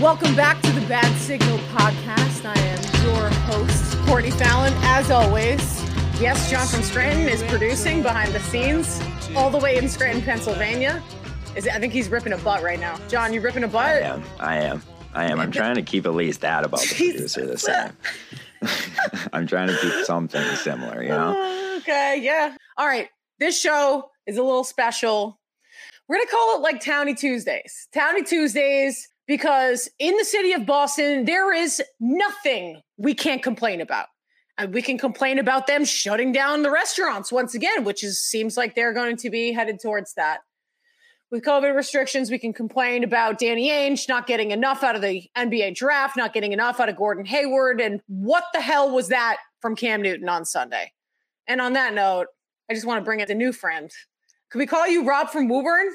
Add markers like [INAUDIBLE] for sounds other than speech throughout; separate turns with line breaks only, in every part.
Welcome back to the Bad Signal podcast. I am your host, Courtney Fallon, as always. Yes, John from Scranton is producing behind the scenes, all the way in Scranton, Pennsylvania. Is it, I think he's ripping a butt right now. John, you ripping a butt?
I am. I am. I am. I'm trying to keep at least that about the producer the same. [LAUGHS] I'm trying to keep something similar, you know?
Oh, okay, yeah. All right. This show is a little special. We're going to call it like Towny Tuesdays. Towny Tuesdays, because in the city of Boston, there is nothing we can't complain about. And we can complain about them shutting down the restaurants once again, which is seems like they're going to be headed towards that. With COVID restrictions, we can complain about Danny Ainge not getting enough out of the NBA draft, not getting enough out of Gordon Hayward. And what the hell was that from Cam Newton on Sunday? And on that note, I just want to bring in a new friend. Could we call you Rob from Woburn?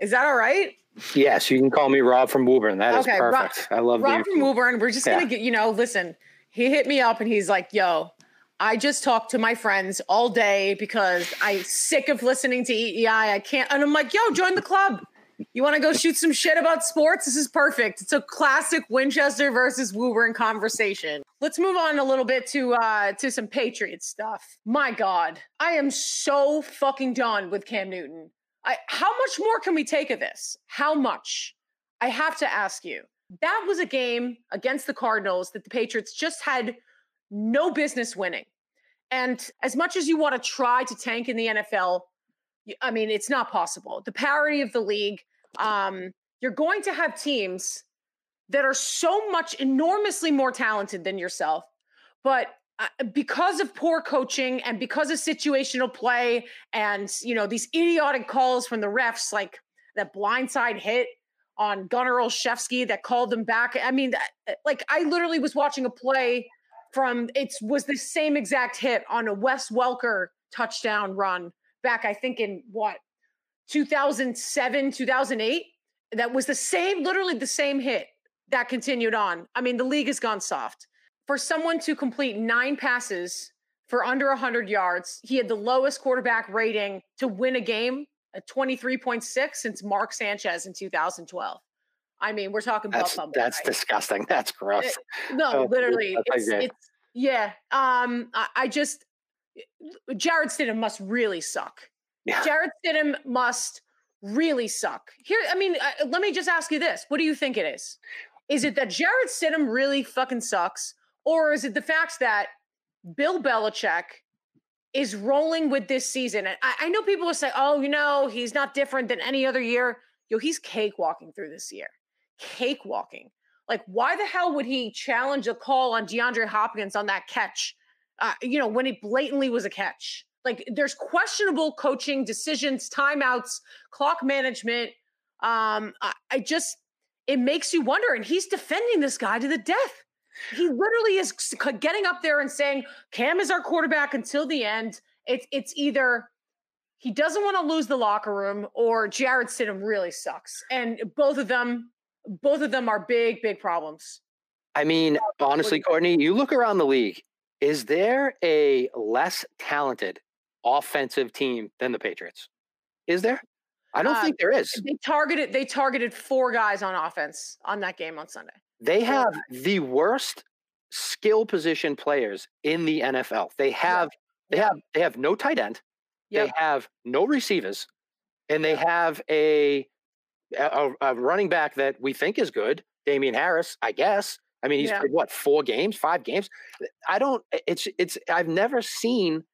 Is that all right?
Yes, you can call me Rob from Woburn. That is
Okay, Rob-
perfect. I love
Rob from Woburn. We're just
Yeah.
gonna get, you know, listen, he hit me up and he's like, yo, I just talked to my friends all day because I'm sick of listening to EEI. I can't, and I'm like, yo, join the club. You want to go shoot some shit about sports? This is perfect. It's a classic Winchester versus Woburn conversation. Let's move on a little bit to uh to some Patriot stuff. My God, I am so fucking done with Cam Newton. I how much more can we take of this? How much? I have to ask you. That was a game against the Cardinals that the Patriots just had no business winning. And as much as you want to try to tank in the NFL, I mean, it's not possible. The parity of the league, um, you're going to have teams that are so much enormously more talented than yourself, but because of poor coaching and because of situational play and you know these idiotic calls from the refs, like that blindside hit on Gunnar Olszewski that called them back. I mean, eh, like I literally was watching a play from it was the same exact hit on a Wes Welker touchdown run back, I think in what 2007, 2008. That was the same, literally the same hit that continued on. I mean, the league has gone soft. For someone to complete nine passes for under 100 yards, he had the lowest quarterback rating to win a game at 23.6 since Mark Sanchez in 2012. I mean, we're talking about
That's that's disgusting. [LAUGHS] That's gross.
no,
Oh,
literally, it's, it's yeah. Um, I, I just Jarrett Stidham must really suck.
Yeah.
Jarrett Stidham must really suck. Here, I mean, uh, let me just ask you this: What do you think it is? Is it that Jarrett Stidham really fucking sucks, or is it the fact that Bill Belichick is rolling with this season? And I, I know people will say, "Oh, you know, he's not different than any other year." Yo, he's cakewalking through this year, cakewalking. Like, why the hell would he challenge a call on DeAndre Hopkins on that catch? Uh, you know, when it blatantly was a catch. Like, there's questionable coaching decisions, timeouts, clock management. Um, I, I just, it makes you wonder. And he's defending this guy to the death. He literally is getting up there and saying, Cam is our quarterback until the end. It's it's either he doesn't want to lose the locker room or Jarrett Stidham really sucks. And both of them, both of them are big, big problems.
I mean, honestly, Courtney, you look around the league. Is there a less talented offensive team than the Patriots? Is there? I don't
Uh,
think there is.
They targeted they targeted four guys on offense on that game on Sunday.
They have the worst skill position players in the NFL. They have they have they have no tight end.
Yep.
They have no receivers, and they have a, a a running back that we think is good, Damien Harris. I guess. I mean, he's
Yeah.
what four games, five games. I don't. It's it's. I've never seen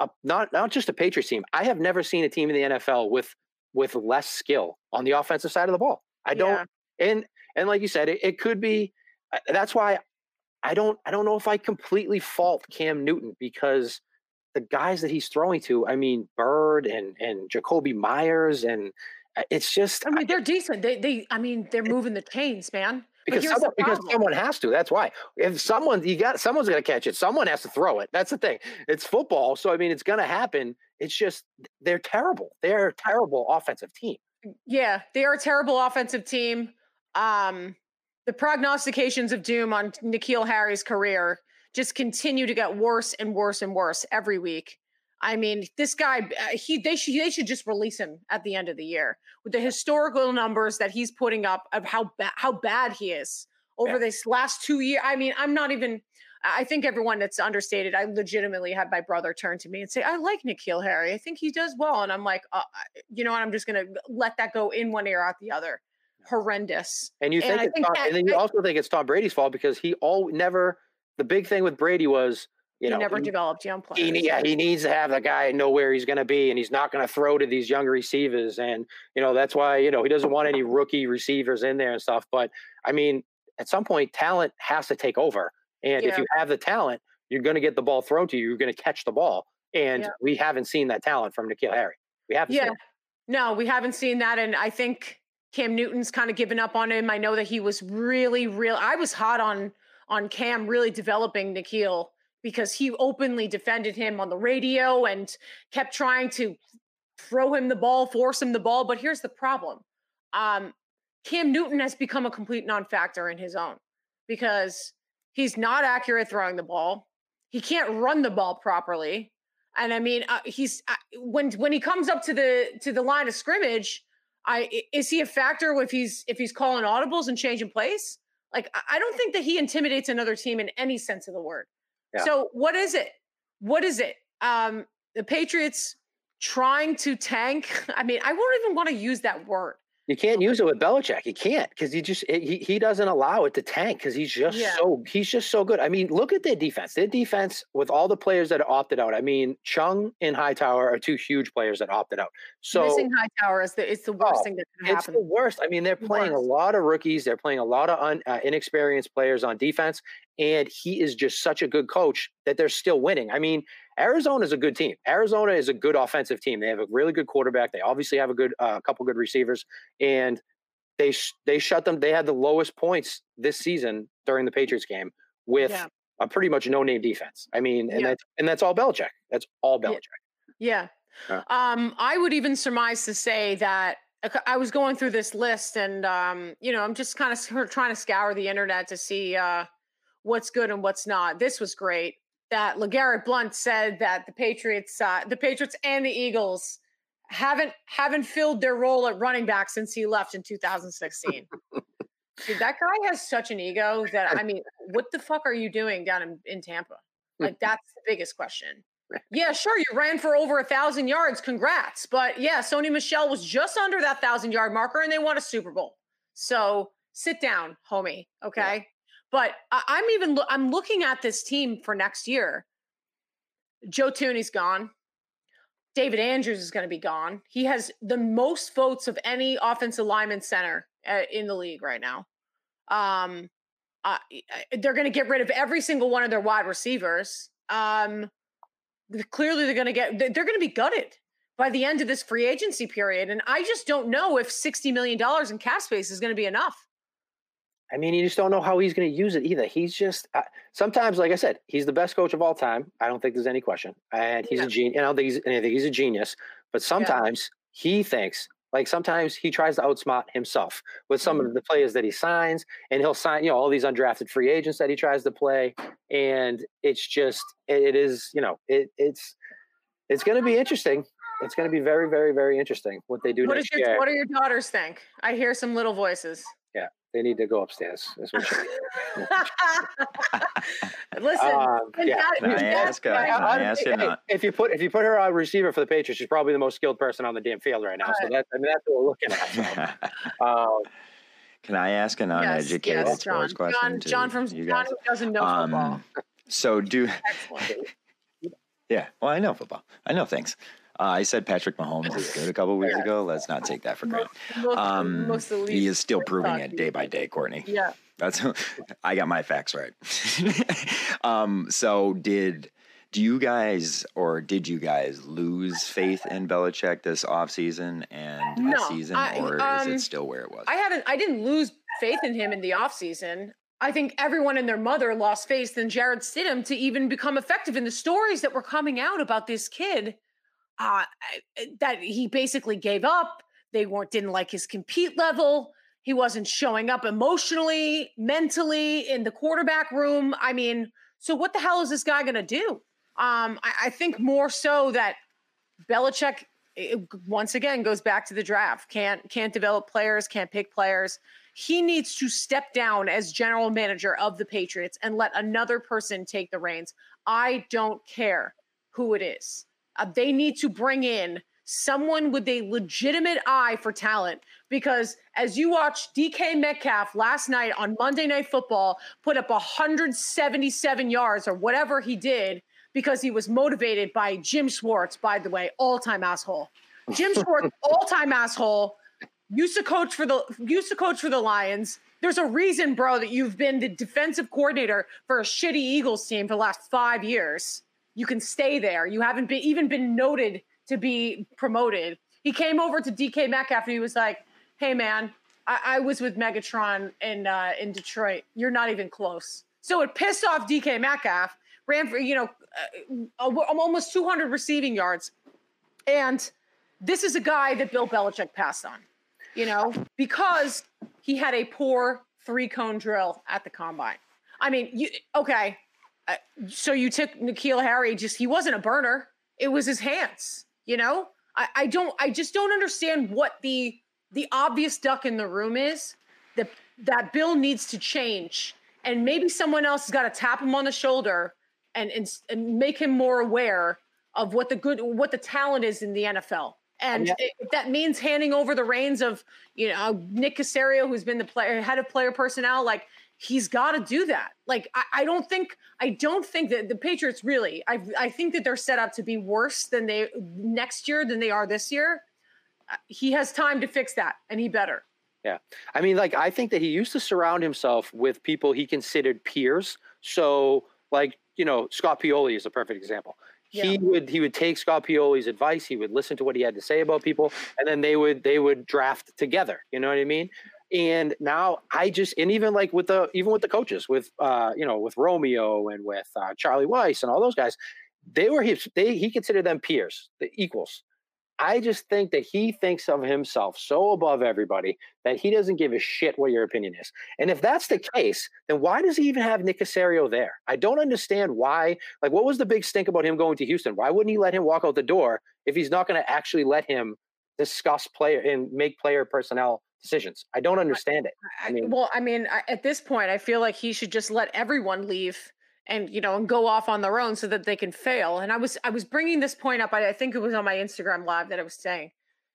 a not not just a Patriots team. I have never seen a team in the NFL with with less skill on the offensive side of the ball. I don't.
Yeah.
And and like you said, it, it could be. uh, That's why I don't. I don't know if I completely fault Cam Newton because the guys that he's throwing to. I mean, Byrd and and Jakobi Meyers, and uh, it's just
I mean, they're decent. They they I mean, they're moving the chains, man.
Because someone, because someone has to. That's why. If someone you got someone's going to catch it. Someone has to throw it. That's the thing. It's football, so I mean, it's going to happen. It's just they're terrible. They're a terrible offensive team.
Yeah, they are a terrible offensive team. Um, the prognostications of doom on N'Keal Harry's career just continue to get worse and worse and worse every week. I mean, this guy, uh, he they should they should just release him at the end of the year with the historical numbers that he's putting up of how bad how bad he is over yeah. this last two years. I mean, I'm not even. I think everyone that's understated. I legitimately had my brother turn to me and say, "I like N'Keal Harry. I think he does well." And I'm like, uh, you know what? I'm just gonna let that go in one ear out the other. Horrendous.
And you think, and, it's think Tom, that, and then you I, also think it's Tom Brady's fault because he all never. The big thing with Brady was you
he
know,
never he, developed young players.
He, yeah, he needs to have the guy know where he's going to be, and he's not going to throw to these young receivers. And you know that's why you know he doesn't want any rookie receivers in there and stuff. But I mean, at some point, talent has to take over. And yeah. if you have the talent, you're going to get the ball thrown to you. You're going to catch the ball. And yeah. we haven't seen that talent from N'Keal Harry. We haven't.
Yeah, no, we haven't seen that, and I think Cam Newton's kind of given up on him. I know that he was really, real. I was hot on on Cam really developing N'Keal because he openly defended him on the radio and kept trying to throw him the ball, force him the ball. But here's the problem um, Cam Newton has become a complete non factor in his own because he's not accurate throwing the ball. He can't run the ball properly. And I mean, uh, he's uh, when when he comes up to the to the line of scrimmage, I is he a factor if he's if he's calling audibles and changing place? Like I don't think that he intimidates another team in any sense of the word. Yeah. So what is it? What is it? Um, the Patriots trying to tank. [LAUGHS] I mean, I won't even want to use that word.
You can't use it with Belichick. You can't because he just he he doesn't allow it to tank because he's just yeah. so he's just so good. I mean, look at their defense. Their defense with all the players that opted out. I mean, Chung and Hightower are two huge players that opted out. So
missing Hightower is the it's the worst oh, thing that can happen.
It's the worst. I mean, they're playing worst. a lot of rookies. They're playing a lot of un, uh, inexperienced players on defense, and he is just such a good coach that they're still winning. I mean, Arizona is a good team. Arizona is a good offensive team. They have a really good quarterback. They obviously have a good, a uh, couple good receivers, and they sh- they shut them. They had the lowest points this season during the Patriots game with yeah. a pretty much no name defense. I mean, and yeah. that's and that's all Belichick. That's all Belichick.
Yeah. yeah. Um, I would even surmise to say that I was going through this list, and um, you know, I'm just kind of trying to scour the internet to see. Uh, what's good and what's not. This was great. That LeGarrette Blunt said that the Patriots, uh, the Patriots and the Eagles haven't haven't filled their role at running back since he left in 2016. Dude, that guy has such an ego that I mean, what the fuck are you doing down in, in Tampa? Like [LAUGHS] that's the biggest question. Yeah, sure, you ran for over a thousand yards. Congrats. But yeah, Sony Michel was just under that thousand yard marker and they won a Super Bowl. So sit down, homie. Okay. But I, am even lo- I'm looking at this team for next year. Joe Thuney's gone. David Andrews is going to be gone. He has the most votes of any offensive lineman center uh, in the league right now. Um, uh, they're going to get rid of every single one of their wide receivers. Um, clearly, they're going to get they're going to be gutted by the end of this free agency period, and I just don't know if sixty million dollars in cap space is going to be enough.
I mean, you just don't know how he's going to use it either. He's just uh, sometimes, like I said, he's the best coach of all time. I don't think there's any question, and he's yeah. a genius. I don't think he's anything. He's a genius, but sometimes yeah. he thinks like sometimes he tries to outsmart himself with some mm-hmm. of the players that he signs, and he'll sign you know all these undrafted free agents that he tries to play, and it's just it is you know it, it's it's going to be interesting. It's going to be very, very, very interesting what they do
what
next
your,
year.
What do your daughters think? I hear some little voices.
Yeah, they need to go upstairs. That's what [LAUGHS]
Listen, um,
yeah. Can I ask, uh, can I ask you
not? If you put if you put her on receiver for the Patriots, she's probably the most skilled person on the damn field right now. Right. So that's I mean that's what we're looking at. So. [LAUGHS] um,
can I ask an uneducated yes, yes, sports
John.
question?
John, John from you John doesn't know um, football.
So do. [LAUGHS] yeah, well, I know football. I know things. Uh, I said Patrick Mahomes is good a couple weeks ago. Let's not take that for granted. Um, he is still proving it day by day, Courtney.
Yeah.
That's [LAUGHS] I got my facts right. [LAUGHS] um, so did do you guys or did you guys lose faith in Belichick this offseason and no, season, I, or um, is it um, still where it was?
I haven't. I didn't lose faith in him in the offseason. I think everyone and their mother lost faith in Jarrett Stidham to even become effective in the stories that were coming out about this kid uh, eh, that he basically gave up. They weren't didn't like his compete level. He wasn't showing up emotionally, mentally in the quarterback room. I mean, so what the hell is this guy going to do? Um, I, I think more so that Belichick it, once again goes back to the draft. Can't can't develop players, can't pick players. He needs to step down as general manager of the Patriots and let another person take the reins. I don't care who it is. Uh, they need to bring in someone with a legitimate eye for talent because as you watch DK Metcalf last night on Monday Night Football put up 177 yards or whatever he did because he was motivated by Jim Schwartz, by the way, all-time asshole. Jim Schwartz, [LAUGHS] all-time asshole, used to coach for the used to coach for the Lions. There's a reason, bro, that you've been the defensive coordinator for a shitty Eagles team for the last five years. You can stay there. You haven't been even been noted to be promoted. He came over to DK Metcalf and he was like, "Hey, man, I, I was with Megatron in uh, in Detroit. You're not even close." So it pissed off DK Metcalf. Ran for you know uh, almost 200 receiving yards, and this is a guy that Bill Belichick passed on. You know because he had a poor three cone drill at the combine. I mean, you okay? Uh, so you took N'Keal Harry. Just he wasn't a burner. It was his hands. You know, I, I don't, I just don't understand what the the obvious duck in the room is that that Bill needs to change, and maybe someone else has got to tap him on the shoulder and, and and make him more aware of what the good, what the talent is in the NFL. And if that means handing over the reins of, you know, Nick Caserio, who's been the player head of player personnel, like he's got to do that. Like I, I, don't think I don't think that the Patriots really. I I think that they're set up to be worse than they next year than they are this year. Uh, he has time to fix that, and he better.
Yeah, I mean, like I think that he used to surround himself with people he considered peers. So, like you know, Scott Pioli is a perfect example. Yeah. He would he would take Scott Pioli's advice. He would listen to what he had to say about people, and then they would they would draft together. You know what I mean? And now I just and even like with the even with the coaches with uh you know with Romeo and with uh, Charlie Weis and all those guys, they were his they he considered them peers, the equals. I just think that he thinks of himself so above everybody that he doesn't give a shit what your opinion is. And if that's the case, then why does he even have Nick Caserio there? I don't understand why. Like, what was the big stink about him going to Houston? Why wouldn't he let him walk out the door if he's not going to actually let him discuss player and make player personnel decisions. I don't understand it.
I mean, well, I mean, at this point, I feel like he should just let everyone leave and you know and go off on their own so that they can fail. And I was I was bringing this point up. I, I think it was on my Instagram live that I was saying.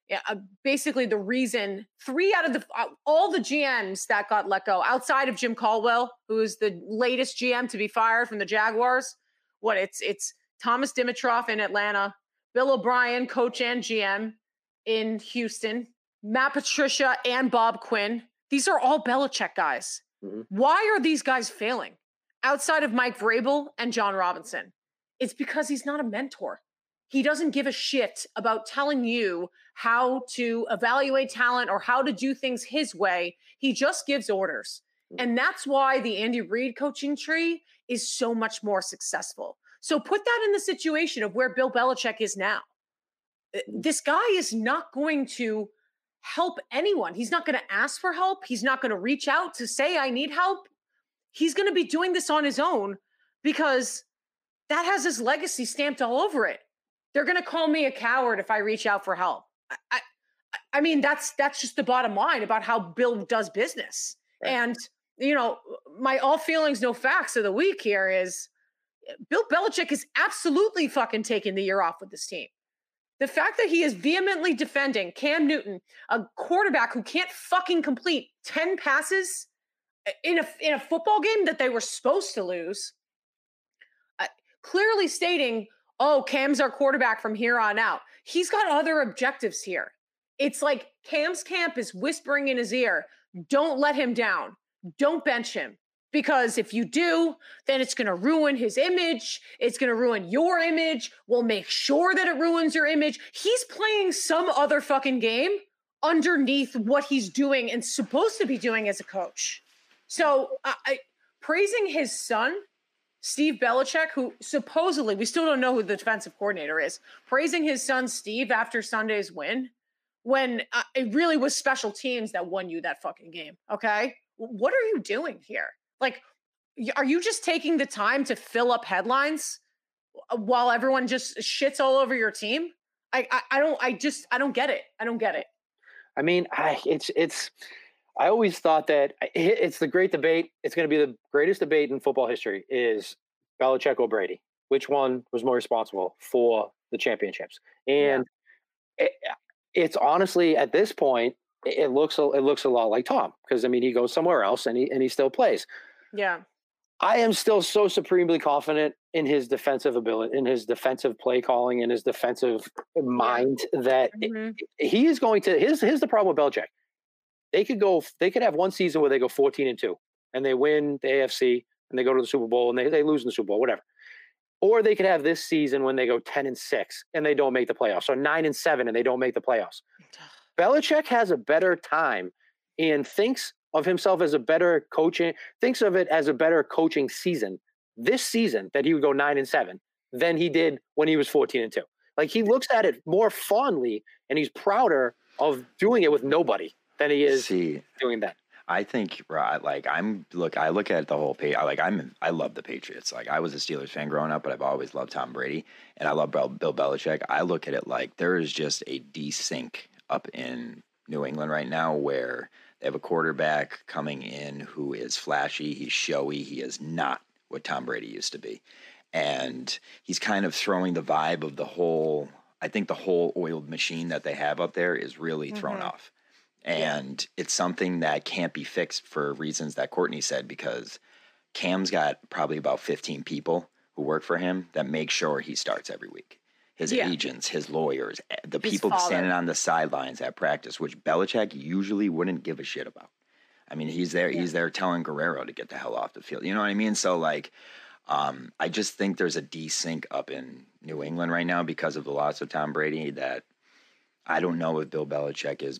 Yeah, uh, basically the reason three out of the uh, all the GMs that got let go outside of Jim Caldwell, who is the latest GM to be fired from the Jaguars. What it's it's Thomas Dimitroff in Atlanta, Bill O'Brien, coach and GM in Houston, Matt Patricia and Bob Quinn. These are all Belichick guys. Mm-hmm. Why are these guys failing outside of Mike Vrabel and Jon Robinson? It's because he's not a mentor. He doesn't give a shit about telling you how to evaluate talent or how to do things his way. He just gives orders. Mm-hmm. And that's why the Andy Reid coaching tree is so much more successful. So put that in the situation of where Bill Belichick is now. Uh, mm-hmm. This guy is not going to help anyone. He's not going to ask for help. He's not going to reach out to say, I need help. He's going to be doing this on his own because that has his legacy stamped all over it. They're going to call me a coward if I reach out for help. I, I, I mean, that's that's just the bottom line about how Bill does business. Right. And you know, my all feelings, no facts of the week here is Bill Belichick is absolutely fucking taking the year off with this team. The fact that he is vehemently defending Cam Newton, a quarterback who can't fucking complete 10 passes uh, in a in a football game that they were supposed to lose, uh, clearly stating, "Oh, Cam's our quarterback from here on out." He's got other objectives here. It's like Cam's camp is whispering in his ear, "Don't let him down. Don't bench him because if you do, then it's going to ruin his image. It's going to ruin your image. We'll make sure that it ruins your image. He's playing some other fucking game underneath what he's doing and supposed to be doing as a coach. So, uh, I, praising his son, Steve Belichick, who supposedly we still don't know who the defensive coordinator is, praising his son Steve after Sunday's win when uh, it really was special teams that won you that fucking game. Okay. What are you doing here? Like, are you just taking the time to fill up headlines? while everyone just shits all over your team. I, I, I don't I just I don't get it. I don't get it.
I mean, I, it's it's. I always thought that it's the great debate. It's going to be the greatest debate in football history: is Belichick or Brady? Which one was more responsible for the championships? And yeah. it, it's honestly at this point, it looks it looks a lot like Tom because I mean he goes somewhere else and he and he still plays.
Yeah.
I am still so supremely confident in his defensive ability, in his defensive play calling, in his defensive mind that mm-hmm. he is going to. Here's here's the problem with Belichick. They could go. They could have one season where they go 14 and two, and they win the AFC, and they go to the Super Bowl, and they they lose in the Super Bowl, whatever. Or they could have this season when they go 10 and six, and they don't make the playoffs, or nine and seven, and they don't make the playoffs. Belichick has a better time and thinks of himself as a better coaching, thinks of it as a better coaching season this season that he would go nine and seven than he did when he was 14 and two. Like he looks at it more fondly and he's prouder of doing it with nobody than he is See, doing that.
I think like I'm look I look at the whole page like I'm I love the Patriots like I was a Steelers fan growing up but I've always loved Tom Brady and I love Bill Belichick I look at it like there is just a desync up in New England right now where they have a quarterback coming in who is flashy, he's showy, he is not what Tom Brady used to be. And he's kind of throwing the vibe of the whole I think the whole oiled machine that they have up there is really mm-hmm. thrown off. And it's something that can't be fixed for reasons that Courtney said because Cam's got probably about 15 people who work for him that make sure he starts every week his yeah. agents, his lawyers, eh, the his people father. standing on the sidelines at practice, which Belichick usually wouldn't give a shit about. I mean, he's there. Yeah. He's there telling Guerrero to get the hell off the field. You know what I mean? So like, um, I just think there's a desync up in New England right now because of the loss of Tom Brady. That I don't know if Bill Belichick is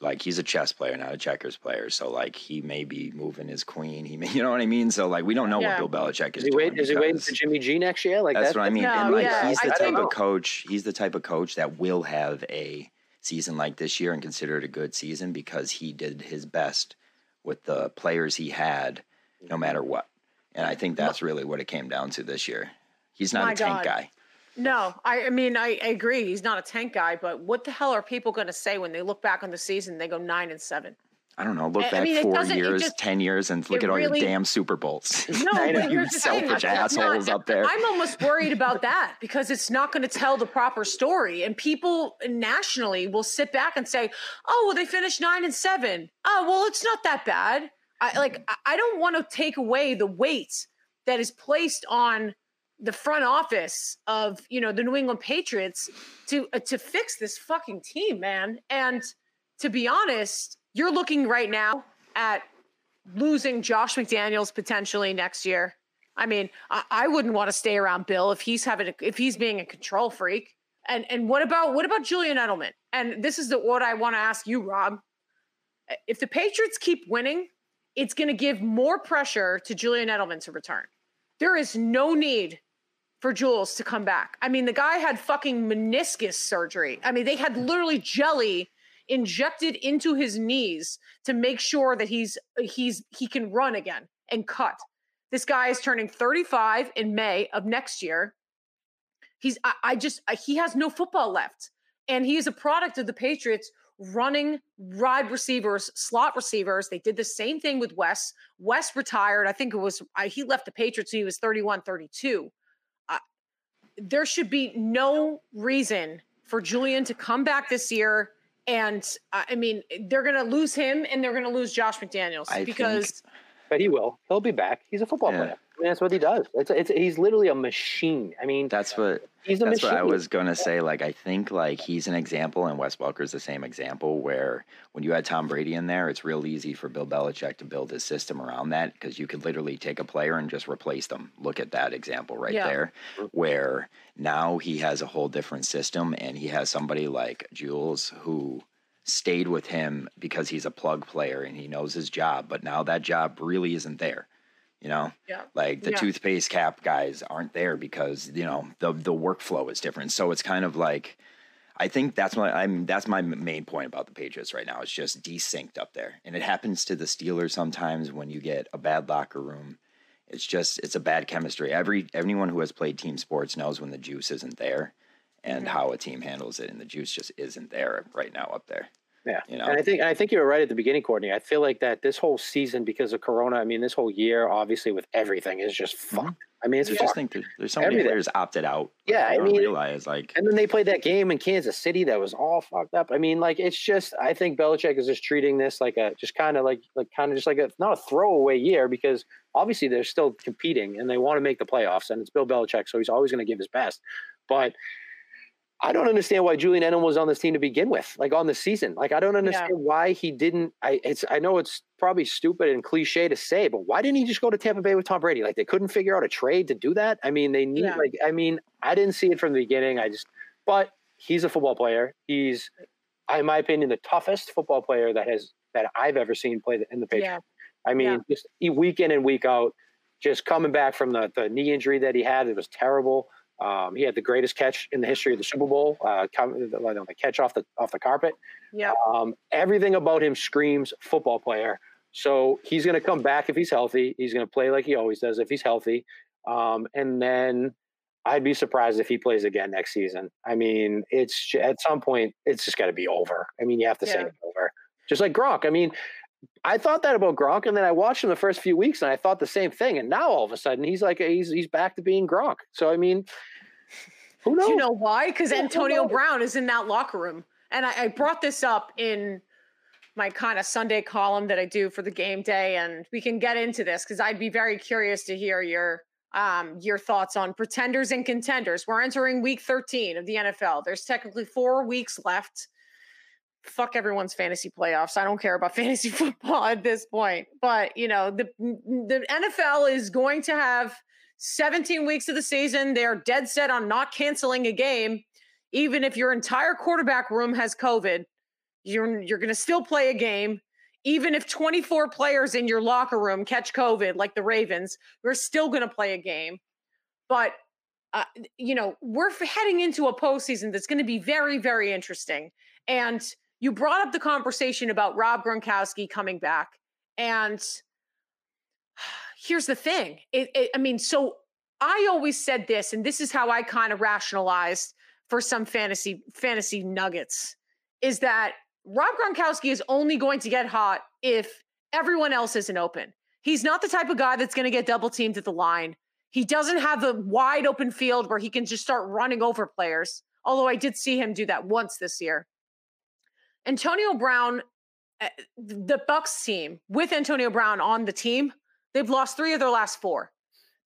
like he's a chess player, not a checkers player. So like he may be moving his queen. He may, [LAUGHS] you know what I mean. So like we don't know yeah. what Bill Belichick is, is he
doing. Wait, is he waiting for Jimmy G next year? Like
that's, that's what I mean. No, and like yeah, he's the I type of coach. He's the type of coach that will have a season like this year and consider it a good season because he did his best with the players he had, no mm-hmm. matter what. And I think that's really what it came down to this year. He's not My a tank God. guy.
No, I, I mean I, I, agree. He's not a tank guy, but what the hell are people going to say when they look back on the season? They go nine and seven.
I don't know. Look I, back I mean, four years, just, ten years, and look at all really, your damn Super Bowls. [LAUGHS]
No, [LAUGHS] but you selfish assholes not, up there. I'm almost worried about [LAUGHS] that because it's not going to tell the proper story, and people nationally will sit back and say, "Oh, well, they finished nine and seven. Oh, well, it's not that bad." I like. I don't want to take away the weight that is placed on the front office of you know the New England Patriots to uh, to fix this fucking team, man. And to be honest, you're looking right now at losing Josh McDaniels potentially next year. I mean, I, I wouldn't want to stay around Bill if he's having a, if he's being a control freak. And and what about what about Julian Edelman? And this is the what I want to ask you, Rob. If the Patriots keep winning, it's going to give more pressure to Julian Edelman to return. There is no need for Jules to come back. I mean, the guy had fucking meniscus surgery. I mean, they had literally jelly injected into his knees to make sure that he's he's he can run again and cut. This guy is turning 35 in May of next year. He's I, I just I, he has no football left. And he is a product of the Patriots running wide receivers, slot receivers. They did the same thing with Wes. Wes retired. I think it was he left the Patriots when he was 31, 32 there should be no reason for Julian to come back this year. And uh, I mean, they're going to lose him and they're going to lose Josh McDaniels I because.
Think, but he will. He'll be back. He's a football yeah. player mean, that's what he does. It's, it's he's literally a machine. I mean,
that's what he's a that's machine. what I was gonna say. Like, I think like he's an example, and Wes Welker's the same example. Where when you had Tom Brady in there, it's real easy for Bill Belichick to build his system around that because you could literally take a player and just replace them. Look at that example right yeah. there, mm-hmm. where now he has a whole different system, and he has somebody like Jules who stayed with him because he's a plug player and he knows his job. But now that job really isn't there. You know,
yeah.
like the
yeah.
toothpaste cap guys aren't there because you know the the workflow is different. So it's kind of like, I think that's my I'm that's my main point about the Patriots right now. It's just desynced up there, and it happens to the Steelers sometimes when you get a bad locker room it's just it's a bad chemistry. Every anyone who has played team sports knows when the juice isn't there, and mm-hmm. how a team handles it, and the juice just isn't there right now up there.
Yeah, you know? and I think I think you were right at the beginning, Courtney. I feel like that this whole season, because of Corona, I mean, this whole year, obviously with everything, is just mm-hmm. fucked. I mean, it's
I just think there's so many Everything. players opted out.
Yeah,
I
mean,
realize like,
and then they played that game in Kansas City that was all fucked up. I mean, like, it's just I think Belichick is just treating this like a just kind of like like kind of just like a not a throwaway year because obviously they're still competing and they want to make the playoffs and it's Bill Belichick, so he's always going to give his best. But I don't understand why Julian Edelman was on this team to begin with, like on the season. Like I don't understand yeah. why he didn't. I it's I know it's probably stupid and cliche to say, but why didn't he just go to Tampa Bay with Tom Brady? Like they couldn't figure out a trade to do that. I mean, they need yeah. like I mean, I didn't see it from the beginning. I just, but he's a football player. He's, in my opinion, the toughest football player that has that I've ever seen play in the Patriots. Yeah. I mean, just week in and week out, just coming back from the the knee injury that he had, it was terrible. Um, he had the greatest catch in the history of the Super Bowl, uh, the catch off the off the carpet.
Yeah.
Um, everything about him screams football player. So he's going to come back if he's healthy. He's going to play like he always does if he's healthy. Um, and then I'd be surprised if he plays again next season. I mean, it's at some point it's just got to be over. I mean, you have to yeah. say it's over. Just like Gronk. I mean, I thought that about Gronk, and then I watched him the first few weeks, and I thought the same thing. And now all of a sudden, he's like he's he's back to being Gronk. So I mean, who knows?
Do you know why? Because Antonio Brown is in that locker room, and I, I brought this up in my kind of Sunday column that I do for the game day, and we can get into this because I'd be very curious to hear your um, your thoughts on pretenders and contenders. We're entering week 13 of the NFL. There's technically four weeks left fuck everyone's fantasy playoffs. I don't care about [LAUGHS] fantasy football at this point. But, you know, the the NFL is going to have 17 weeks of the season. They're dead set on not canceling a game even if your entire quarterback room has COVID. You're you're going to still play a game. Even if 24 players in your locker room catch COVID like the Ravens, you're still going to play a game. But uh, you know, we're heading into a postseason that's going to be very, very interesting. And you brought up the conversation about Rob Gronkowski coming back. And [SIGHS] here's the thing it, it, I mean, so I always said this, and this is how I kind of rationalized for some fantasy fantasy nuggets is that Rob Gronkowski is only going to get hot if everyone else isn't open. He's not the type of guy that's going to get double teamed at the line. He doesn't have the wide open field where he can just start running over players. Although I did see him do that once this year. Antonio Brown, eh, the Bucs team with Antonio Brown on the team, they've lost three of their last four.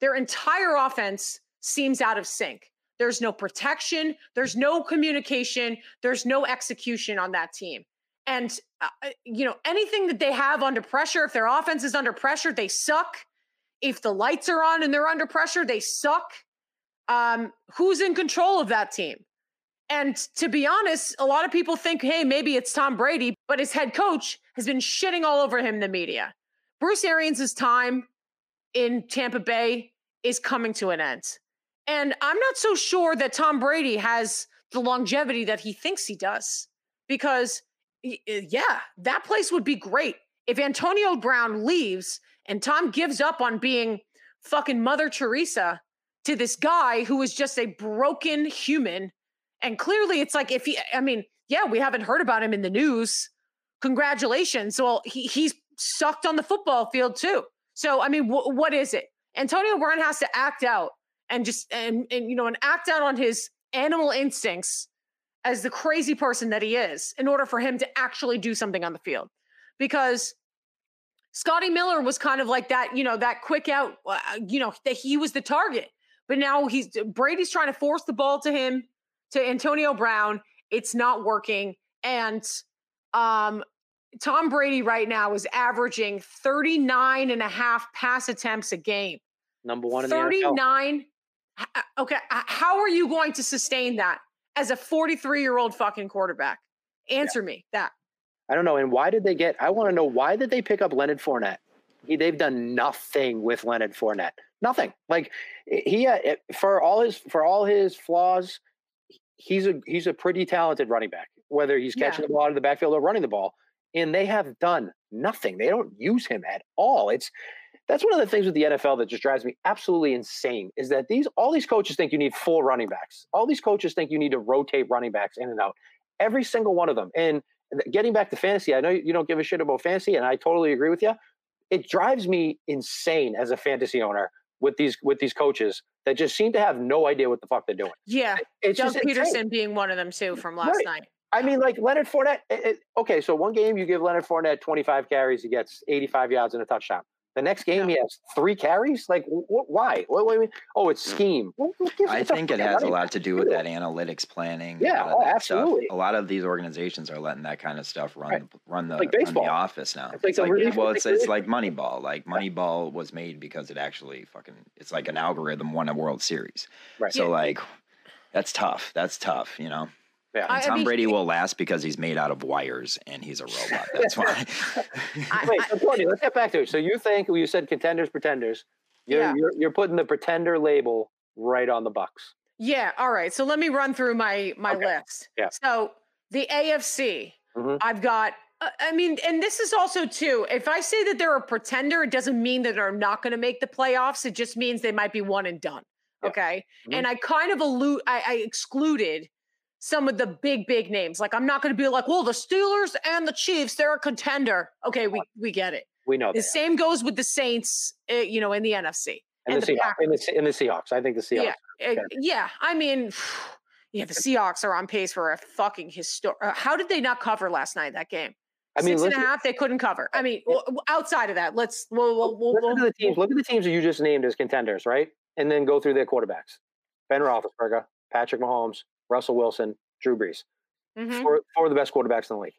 Their entire offense seems out of sync. There's no protection, there's no communication, there's no execution on that team. And, uh, uh you know, anything that they have under pressure, if their offense is under pressure, they suck. If the lights are on and they're under pressure, they suck. Um, who's in control of that team? And to be honest, a lot of people think, hey, maybe it's Tom Brady, but his head coach has been shitting all over him in the media. Bruce Arians' time in Tampa Bay is coming to an end. And I'm not so sure that Tom Brady has the longevity that he thinks he does. Because, yeah, that place would be great. If Antonio Brown leaves and Tom gives up on being fucking Mother Teresa to this guy who is just a broken human and clearly, it's like if he, I mean, yeah, we haven't heard about him in the news. Congratulations. Well, he, he's sucked on the football field too. So, I mean, wh- what is it? Antonio Brown has to act out and just, and, and, you know, and act out on his animal instincts as the crazy person that he is in order for him to actually do something on the field. Because Scotty Miller was kind of like that, you know, that quick out, uh, you know, that he was the target. But now he's Brady's trying to force the ball to him to Antonio Brown. It's not working. And um, Tom Brady right now is averaging 39 and a half pass attempts a game.
Number one in
39. Uh, okay. How are you going to sustain that as a 43 year old fucking quarterback? Answer yeah. me that.
I don't know. And why did they get, I want to know why did they pick up Leonard Fournette? He, they've done nothing with Leonard Fournette. Nothing. Like he, uh, for all his, for all his flaws, he's a he's a pretty talented running back, whether he's catching yeah. the ball out of the backfield or running the ball. And they have done nothing. They don't use him at all. It's that's one of the things with the NFL that just drives me absolutely insane is that these all these coaches think you need full running backs. All these coaches think you need to rotate running backs in and out. Every single one of them. And getting back to fantasy, I know you don't give a shit about fantasy, and I totally agree with you. It drives me insane as a fantasy owner with these with these coaches that just seem to have no idea what the fuck they're doing.
Yeah, it's Doug Pederson insane. being one of them too from last right. night.
I mean, like Leonard Fournette. It, it, okay, so one game you give Leonard Fournette 25 carries, he gets 85 yards and a touchdown. The next game, yeah. he has three carries. Like, wh- why? What, what, oh, it's mm. scheme.
I think it has a lot to do with that analytics planning.
Yeah, oh, absolutely.
Stuff. A lot of these organizations are letting that kind of stuff run right. run the like run the office now. It's like, it's like really, well, it's it's like Moneyball. Like Moneyball was made because it actually fucking it's like an algorithm won a World Series. Right. So yeah. like, that's tough. That's tough. You know. Yeah. And Tom I mean, Brady will last because he's made out of wires and he's a robot. [LAUGHS] That's why.
Wait, so Tony, let's get back to it. So you think you said contenders, pretenders. You're, yeah. you're, you're putting the pretender label right on the Bucs.
Yeah. All right. So let me run through my my okay. list.
Yeah.
So the AFC, mm-hmm. I've got. Uh, I mean, and this is also too. If I say that they're a pretender, it doesn't mean that they're not going to make the playoffs. It just means they might be one and done. Yeah. Okay. Mm-hmm. And I kind of allude. I, I excluded some of the big big names. Like I'm not going to be like, well, the Steelers and the Chiefs, they're a contender. Okay, we we get it.
We know
the same goes with the Saints. Uh, you know, in the NFC
and, and the, the Seahawks. In the, the, Seahawks, I think the Seahawks.
Yeah, uh, yeah. I mean, [SIGHS] yeah, the Seahawks are on pace for a fucking historic. Uh, how did they not cover last night that game? I mean, Six and a half, they couldn't cover. I mean, outside of that, let's we'll, we'll, we'll,
look at the teams. Look at the teams that you just named as contenders, right? And then go through their quarterbacks: Ben Roethlisberger, Patrick Mahomes, Russell Wilson, Drew Brees mm-hmm. for, for the best quarterbacks in the league.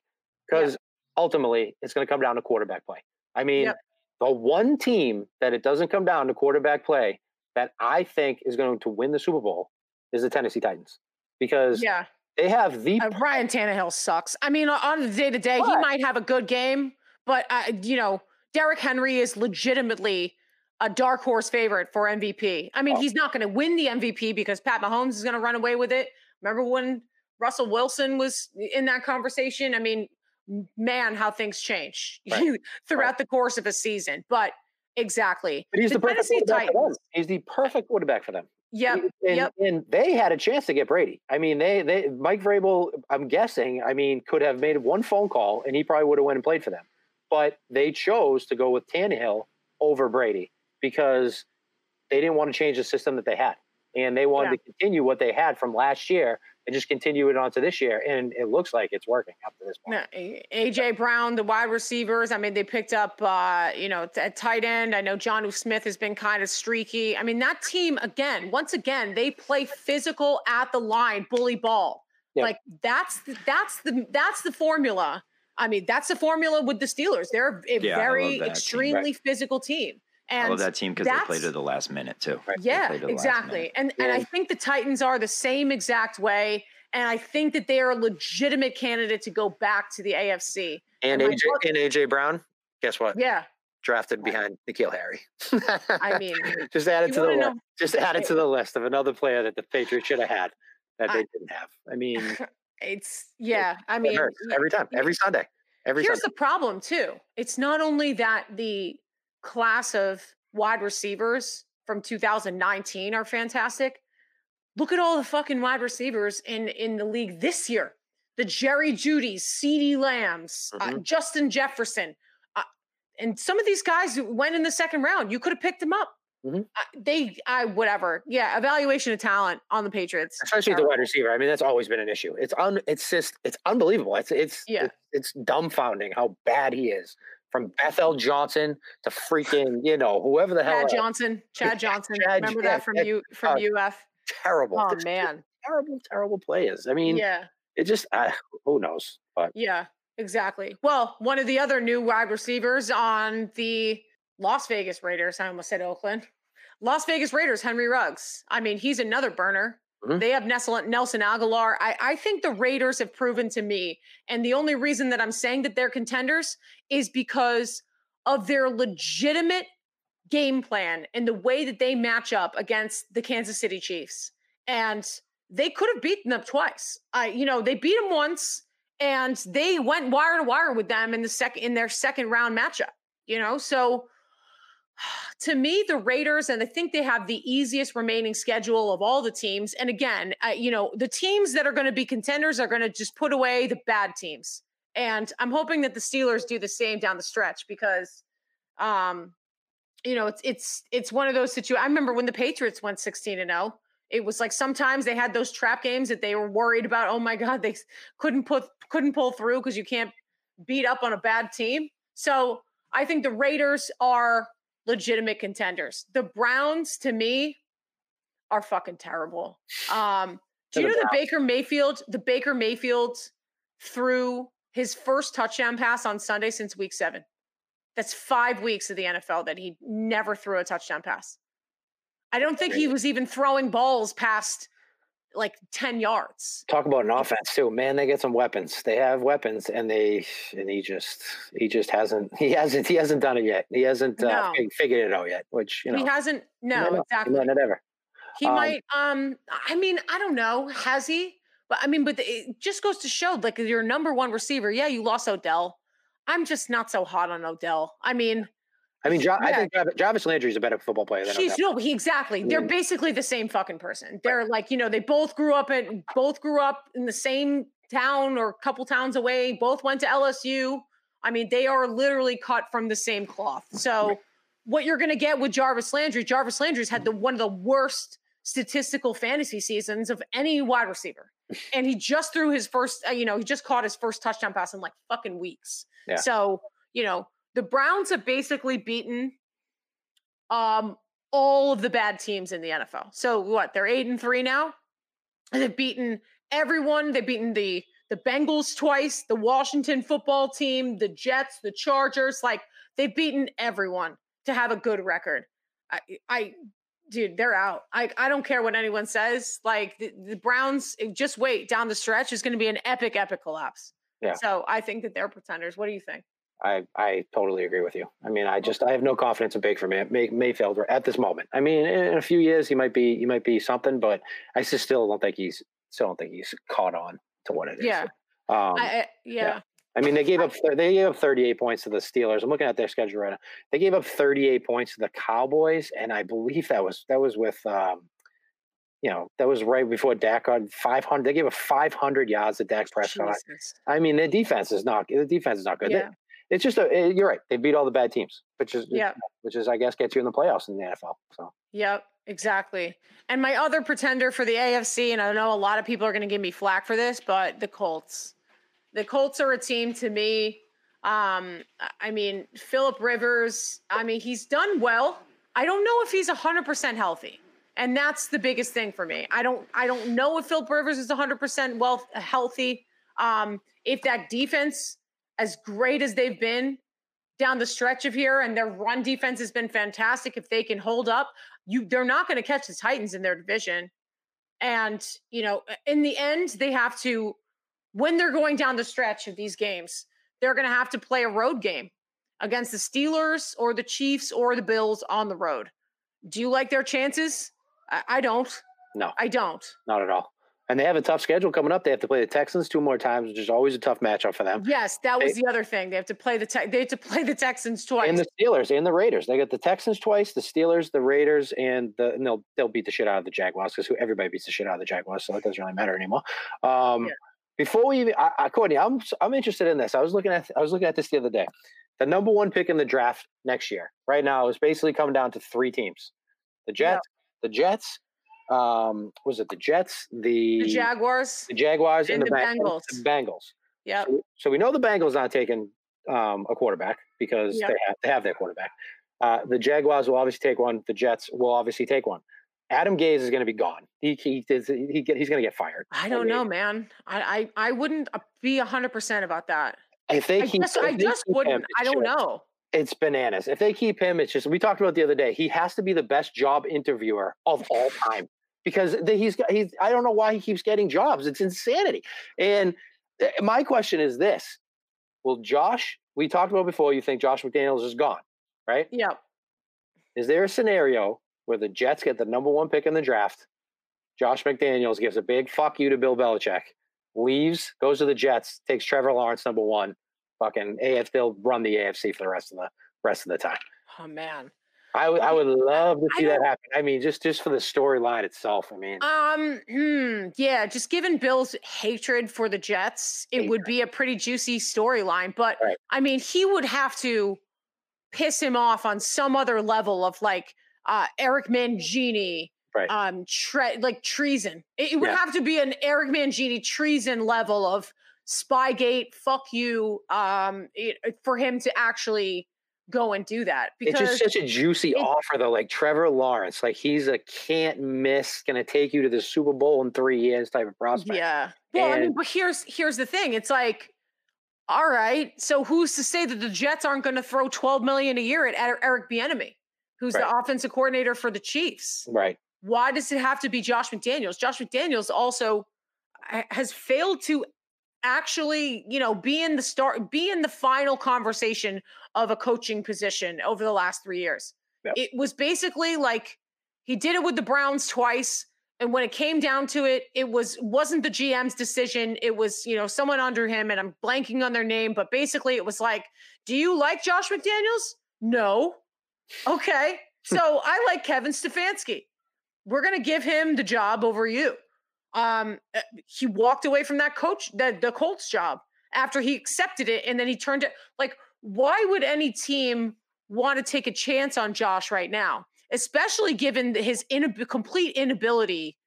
Because yeah. ultimately, it's going to come down to quarterback play. I mean, yep. the one team that it doesn't come down to quarterback play that I think is going to win the Super Bowl is the Tennessee Titans. Because
yeah.
they have the.
Uh, Ryan Tannehill sucks. I mean, on the day to day, he might have a good game, but, uh, you know, Derrick Henry is legitimately a dark horse favorite for MVP. I mean, oh. he's not going to win the MVP because Pat Mahomes is going to run away with it. Remember when Russell Wilson was in that conversation. I mean, man, how things change [LAUGHS] right. throughout right. the course of a season. But exactly.
But he's the, the perfect quarterback Titans. for them. He's the perfect quarterback for them.
Yep.
And,
yep.
and they had a chance to get Brady. I mean, they they Mike Vrabel, I'm guessing, I mean, could have made one phone call and he probably would have went and played for them. But they chose to go with Tannehill over Brady because they didn't want to change the system that they had. And they wanted yeah. to continue what they had from last year and just continue it on to this year. And it looks like it's working up to this point.
AJ Brown, the wide receivers. I mean, they picked up, uh, you know, at tight end. I know Jonnu Smith has been kind of streaky. I mean, that team again, once again, they play physical at the line, bully ball. Like that's the, that's the that's the formula. I mean, that's the formula with the Steelers. They're a yeah, very extremely right. physical team. And
I love that team because they played to the last minute too.
Right? Yeah, exactly. And yeah. and I think the Titans are the same exact way. And I think that they are a legitimate candidate to go back to the AFC.
And, and AJ book, and AJ Brown, guess what?
Yeah.
Drafted behind N'Keal Harry.
I [LAUGHS] mean,
just add it to the list. Just add it to the list of another player that the Patriots should have had that they I, didn't have. I mean, [LAUGHS]
it's yeah. I mean,
every time, every Sunday. Every
here's
Sunday.
the problem too. It's not only that the class of wide receivers from 2019 are fantastic. Look at all the fucking wide receivers in in the league this year. The Jerry Jeudys, CeeDee Lambs, uh, mm-hmm. uh, Justin Jefferson, uh, and some of these guys went in the second round. You could have picked them up. Mm-hmm. Uh, they, I whatever. Yeah, evaluation of talent on the Patriots,
especially the wide receiver. I mean, that's always been an issue. It's un, it's just, it's unbelievable. It's, it's, yeah, it's, it's dumbfounding how bad he is from Bethel Johnson to freaking, you know, whoever the hell.
Chad Johnson. Chad Johnson. Chad, Remember that from you from uh, UF?
Terrible.
Oh man.
Terrible, terrible players. I mean,
yeah.
It just uh, who knows? But
yeah, exactly. Well, one of the other new wide receivers on the Las Vegas Raiders. I almost said Oakland. Las Vegas Raiders, Henry Ruggs. I mean, he's another burner. Mm-hmm. They have Nelson, Nelson Agholor. I, I think the Raiders have proven to me, and the only reason that I'm saying that they're contenders is because of their legitimate game plan and the way that they match up against the Kansas City Chiefs. And they could have beaten them twice. I, you know, they beat them once, and they went wire to wire with them in the second in their second round matchup. You know, so to me, the Raiders, and I think they have the easiest remaining schedule of all the teams. And again, uh, you know, the teams that are going to be contenders are going to just put away the bad teams. And I'm hoping that the Steelers do the same down the stretch because, um, you know, it's it's it's one of those situations. I remember when the Patriots went 16 and 0. It was like sometimes they had those trap games that they were worried about. Oh my God, they couldn't put couldn't pull through because you can't beat up on a bad team. So I think the Raiders are legitimate contenders. The Browns, to me, are fucking terrible. Um, do you know the Baker Mayfield? The Baker Mayfield threw his first touchdown pass on Sunday since week seven. That's five weeks of the NFL that he never threw a touchdown pass. I don't think he was even throwing balls past like 10 yards.
Talk about an offense too. Man, they get some weapons. They have weapons and they and he just he just hasn't he hasn't he hasn't done it yet. He hasn't uh, no. uh, figured it out yet, which you know.
He hasn't no, no exactly.
No, not ever.
He um, might um I mean, I don't know. Has he? But I mean, but it just goes to show like your number one receiver. Yeah, you lost Odell. I'm just not so hot on Odell. I mean,
I mean, yeah. I think Jarvis Landry is a better football player than She's,
no, he exactly. They're mm. basically the same fucking person. They're like, you know, they both grew up in both grew up in the same town or a couple towns away. Both went to LSU. I mean, they are literally cut from the same cloth. So, what you're going to get with Jarvis Landry, Jarvis Landry's had the one of the worst statistical fantasy seasons of any wide receiver, [LAUGHS] and he just threw his first. Uh, you know, he just caught his first touchdown pass in like fucking weeks. Yeah. So, you know, the Browns have basically beaten um, all of the bad teams in the NFL. So what? They're eight and three now. And they've beaten everyone. They've beaten the the Bengals twice, the Washington football team, the Jets, the Chargers. Like they've beaten everyone to have a good record. I, I dude, they're out. I I don't care what anyone says. Like the, the Browns, just wait down the stretch is going to be an epic, epic collapse. Yeah. So I think that they're pretenders. What do you think?
I, I totally agree with you. I mean, I just I have no confidence in Baker May, May, Mayfield at this moment. I mean, in a few years he might be he might be something, but I just still don't think he's still don't think he's caught on to what it is.
Yeah. Um, I, yeah. yeah.
I mean, they gave up they gave up 38 points to the Steelers. I'm looking at their schedule right now. They gave up 38 points to the Cowboys, and I believe that was that was with um, you know, that was right before Dak got 500. They gave up 500 yards to Dak Prescott. Jesus. I mean, their defense is not the defense is not good. Yeah it's just a eh, you're right. They beat all the bad teams, which is yeah, which is I guess gets you in the playoffs in the NFL. So
yep, exactly. And my other pretender for the AFC, and I know a lot of people are going to give me flack for this, but the Colts. The Colts are a team to me. Um, I mean, Philip Rivers. I mean, he's done well. I don't know if he's hundred percent healthy. And that's the biggest thing for me. I don't I don't know if Philip Rivers is 100% well healthy. Um, if that defense as great as they've been down the stretch of here, and their run defense has been fantastic. If they can hold up, you they're not going to catch the Titans in their division. And you know, in the end, they have to when they're going down the stretch of these games, they're going to have to play a road game against the Steelers or the Chiefs or the Bills on the road. Do you like their chances? I, I don't.
No,
I don't.
Not at all. And they have a tough schedule coming up. They have to play the Texans two more times, which is always a tough matchup for them.
Yes, that was they, the other thing. They have to play the te- they have to play the Texans twice.
And the Steelers and the Raiders. They got the Texans twice, the Steelers, the Raiders, and the and they'll they'll beat the shit out of the Jaguars because who everybody beats the shit out of the Jaguars, so it doesn't really matter anymore. Um, yeah. Before we even, I, I, Courtney, I'm I'm interested in this. I was looking at I was looking at this the other day. The number one pick in the draft next year, right now, is basically coming down to three teams: the Jets, yeah. the Jets, um, was it the Jets, the,
the Jaguars,
the Jaguars,
and, and the, Bengals.
The Bengals.
Yeah.
So, so, we know the Bengals not taking um, a quarterback because yep. they have they have their quarterback. Uh, the Jaguars will obviously take one. The Jets will obviously take one. Adam Gase is going to be gone. He he, he get, he's going to get fired.
I don't know, man. I I, I wouldn't uh, be hundred percent about that.
If they I keep,
just, I just wouldn't. Him, I don't know.
It's bananas. If they keep him, it's just we talked about the other day. He has to be the best job interviewer of all time because he's he's I don't know why he keeps getting jobs. It's insanity. And eh, my question is this: Will Josh? We talked about before. You think Josh McDaniels is gone, right?
Yeah.
Is there a scenario where the Jets get the number one pick in the draft? Josh McDaniels gives a big fuck you to Bill Belichick, leaves, goes to the Jets, takes Trevor Lawrence number one. Fucking AF, they'll run the AFC for the rest of the rest of the time.
Oh man,
I, w- I would love to see that happen. I mean, just just for the storyline itself. I mean,
um, hmm, yeah, just given Bill's hatred for the Jets, it would be a pretty juicy storyline. But right. I mean, he would have to piss him off on some other level of like uh, Eric Mangini,
right.
um, tre- like treason. It, it would yeah. have to be an Eric Mangini treason level of Spygate, fuck you, um, it, for him to actually go and do that.
Because it's just such a juicy it, offer, though. Like Trevor Lawrence, like he's a can't miss, going to take you to the Super Bowl in three years type of prospect.
Yeah. Well, and, I mean, but here's here's the thing. It's like, all right, so who's to say that the Jets aren't going to throw 12 million a year at Eric Bieniemy, who's right. the offensive coordinator for the Chiefs?
Right.
Why does it have to be Josh McDaniels? Josh McDaniels also has failed to actually, you know, be in the start, be in the final conversation of a coaching position over the last three years. Yep. It was basically like he did it with the Browns twice. And when it came down to it, it was wasn't the GM's decision. It was, you know, someone under him, and I'm blanking on their name, but basically it was like, do you like Josh McDaniels? No. Okay. so I like Kevin Stefanski. We're gonna give him the job over you um, uh, he walked away from that coach, the, the Colts job after he accepted it. And then he turned it like, why would any team want to take a chance on Josh right now? Especially given his inab- complete inability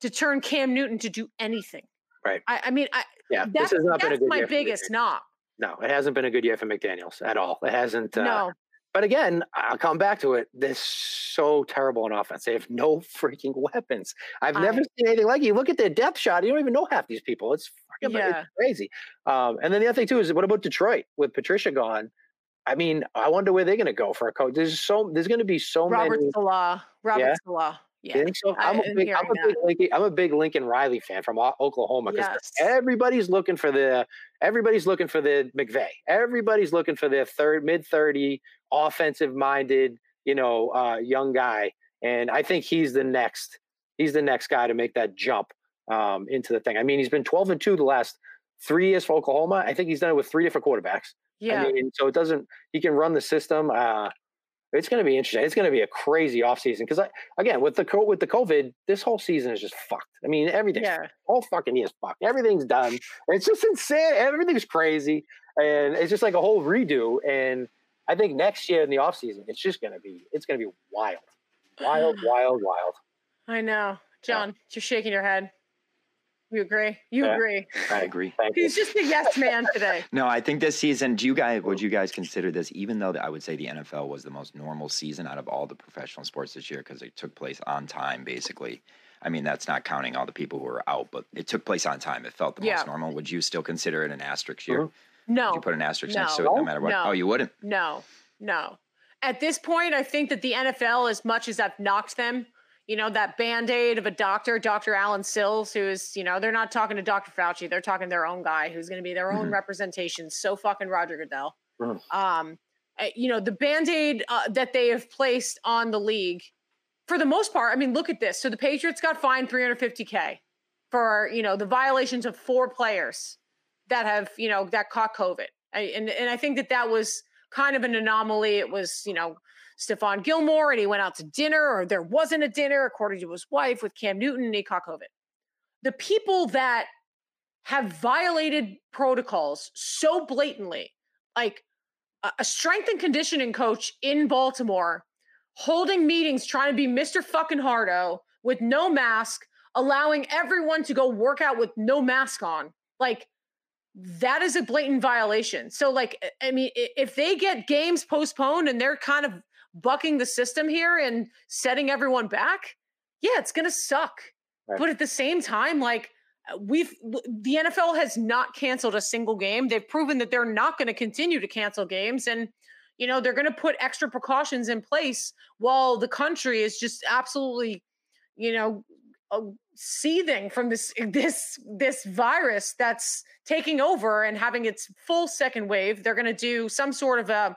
to turn Cam Newton to do anything.
Right.
I, I mean, I,
yeah, this has not been a good
my biggest knock.
No, it hasn't been a good year for McDaniels at all. It hasn't. Uh,
no.
But again, I'll come back to it. They're so terrible in offense. They have no [LAUGHS] freaking weapons. I've I, never seen anything like it. You look at their depth shot, you don't even know half these people. It's fucking yeah. it's crazy. Um, and then the other thing too is what about Detroit with Patricia gone? I mean, I wonder where they're going to go for a coach. There's so there's going to be so
Robert
many.
Robert Saleh Robert yeah? Saleh.
Yeah. You think so? I'm, a big, I'm, a big Lincoln, I'm a big Lincoln Riley fan from Oklahoma because yes. everybody's looking for the everybody's looking for the McVay. Everybody's looking for the third mid thirty offensive minded, you know, uh, young guy, and I think he's the next. He's the next guy to make that jump um, into the thing. I mean, he's been twelve and two the last three years for Oklahoma. I think he's done it with three different quarterbacks.
Yeah.
I mean, so it doesn't. He can run the system. Uh, it's going to be interesting. It's going to be a crazy offseason because again with the with the COVID, this whole season is just fucked. I mean, everything, yeah. whole fucking year is fucked. Everything's done. It's just insane. Everything's crazy, and it's just like a whole redo. And I think next year in the offseason, it's just going to be it's going to be wild, wild, [SIGHS] wild, wild.
I know, John. Yeah. You're shaking your head. You agree? You yeah, agree?
I agree.
He's just a yes man today. [LAUGHS]
no, I think this season. Do you guys? Would you guys consider this? Even though I would say the NFL was the most normal season out of all the professional sports this year because it took place on time, basically. I mean, that's not counting all the people who were out, but it took place on time. It felt the yeah. most normal. Would you still consider it an asterisk year?
Mm-hmm. No.
Would you put an asterisk no. next to it, no matter what?
No.
Oh, you wouldn't?
No, no. At this point, I think that the NFL, as much as I've knocked them you know, that band aid of a doctor, Dr. Allen Sills, who is, you know, they're not talking to Dr. Fauci, they're talking their own guy who's going to be their own mm-hmm. representation. So fucking Roger Goodell. Mm-hmm. Um, eh, you know, the band aid uh, that they have placed on the league, for the most part, I mean, look at this. So the Patriots got fined 350K for, you know, the violations of four players that have, you know, that caught COVID. I, and, and I think that that was kind of an anomaly. It was, you know, Stephon Gilmore and he went out to dinner, or there wasn't a dinner, according to his wife, with Cam Newton and he caught COVID. The people that have violated protocols so blatantly, like a strength and conditioning coach in Baltimore holding meetings trying to be Mr. fucking Hardo with no mask, allowing everyone to go work out with no mask on. Like, that is a blatant violation. So, like, I mean, if they get games postponed and they're kind of bucking the system here and setting everyone back, yeah, it's going to suck. Right. But at the same time, like uh, we've the NFL has not canceled a single game. They've proven that they're not going to continue to cancel games and you know, they're going to put extra precautions in place while the country is just absolutely, you know, uh, seething from this [LAUGHS] this this virus that's taking over and having its full second wave. They're going to do some sort of a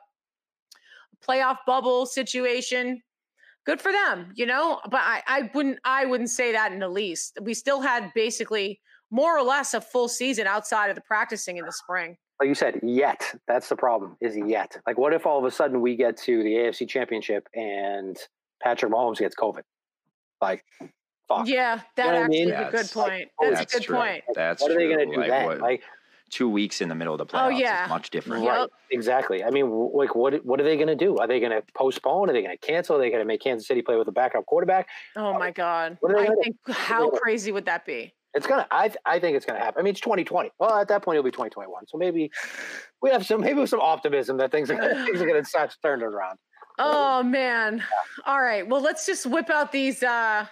playoff bubble situation. Good for them, you know. But I, I wouldn't I wouldn't say that in the least. We still had basically more or less a full season outside of the practicing in the spring.
like you said, yet. That's the problem. Is yet. Like, what if all of a sudden we get to the AFC Championship and Patrick Mahomes gets COVID? Like, fuck.
Yeah, that you know actually is a good point. Like, that's, that's, a good true. point.
That's
what
are
they going to do like, then? What,
like, two weeks in the middle of the oh, playoffs oh, yeah. is much different.
Right. Yep. Exactly. I mean, like, what what are they going to do? Are they going to postpone? Are they going to cancel? Are they going to make Kansas City play with a backup quarterback?
Oh my God! I think how crazy would that be?
It's gonna. I I think it's gonna happen. I mean, it's 2020. Well, at that point, it'll be 2021. So maybe we have some maybe some optimism that things are gonna, [SIGHS] things are gonna start turning around.
Oh man! Yeah. All right. Well, let's just whip out these uh,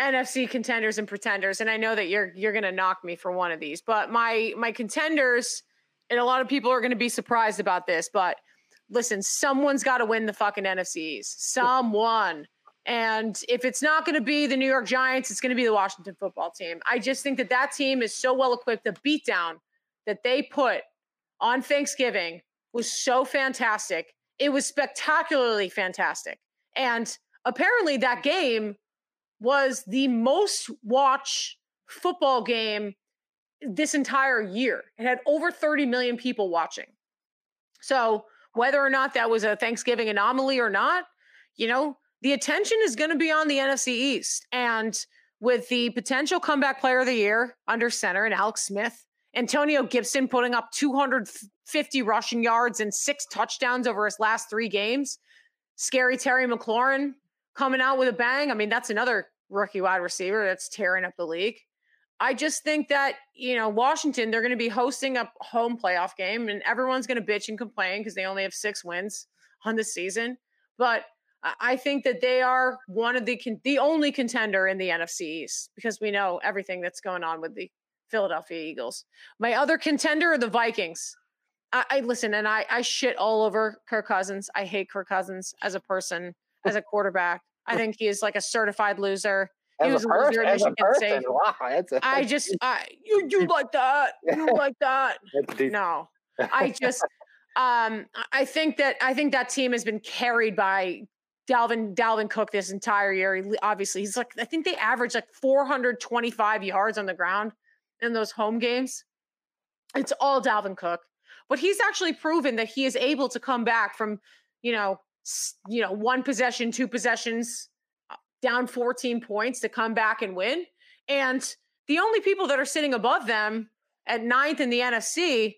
NFC contenders and pretenders. And I know that you're you're gonna knock me for one of these, but my my contenders, and a lot of people are gonna be surprised about this, but listen, someone's got to win the fucking NFCs. Someone. And if it's not to be the New York Giants, it's to be the Washington football team. I just think that that team is so well equipped. The beatdown that they put on Thanksgiving was so fantastic. It was spectacularly fantastic. And apparently, that game was the most watched football game this entire year. It had over 30 million people watching. So, whether or not that was a Thanksgiving anomaly or not, you know, the attention is going to be on the NFC East. And with the potential comeback player of the year under center and Alex Smith, Antonio Gibson putting up 250 rushing yards and six touchdowns over his last three games. Scary Terry McLaurin coming out with a bang. I mean, that's another rookie wide receiver that's tearing up the league. I just think that, you know, Washington, they're going to be hosting a home playoff game and everyone's going to bitch and complain because they only have six wins on the season. But I think that they are one of the the only contender in the NFC East because we know everything that's going on with the Philadelphia Eagles. My other contender are the Vikings. I, I listen and I I shit all over Kirk Cousins. I hate Kirk Cousins as a person, as a quarterback. I think he is like a certified loser. He was a, loser in Michigan State. Wow, a, I just [LAUGHS] I you [LAUGHS] you like that. You like that. no. I [LAUGHS] just um I think that I think that team has been carried by Dalvin Dalvin Cook this entire year. He, obviously, he's like I think they average like 425 yards on the ground in those home games. It's all Dalvin Cook, but he's actually proven that he is able to come back from you know you know one possession, two possessions, uh, down 14 points to come back and win. And the only people that are sitting above them at ninth in the NFC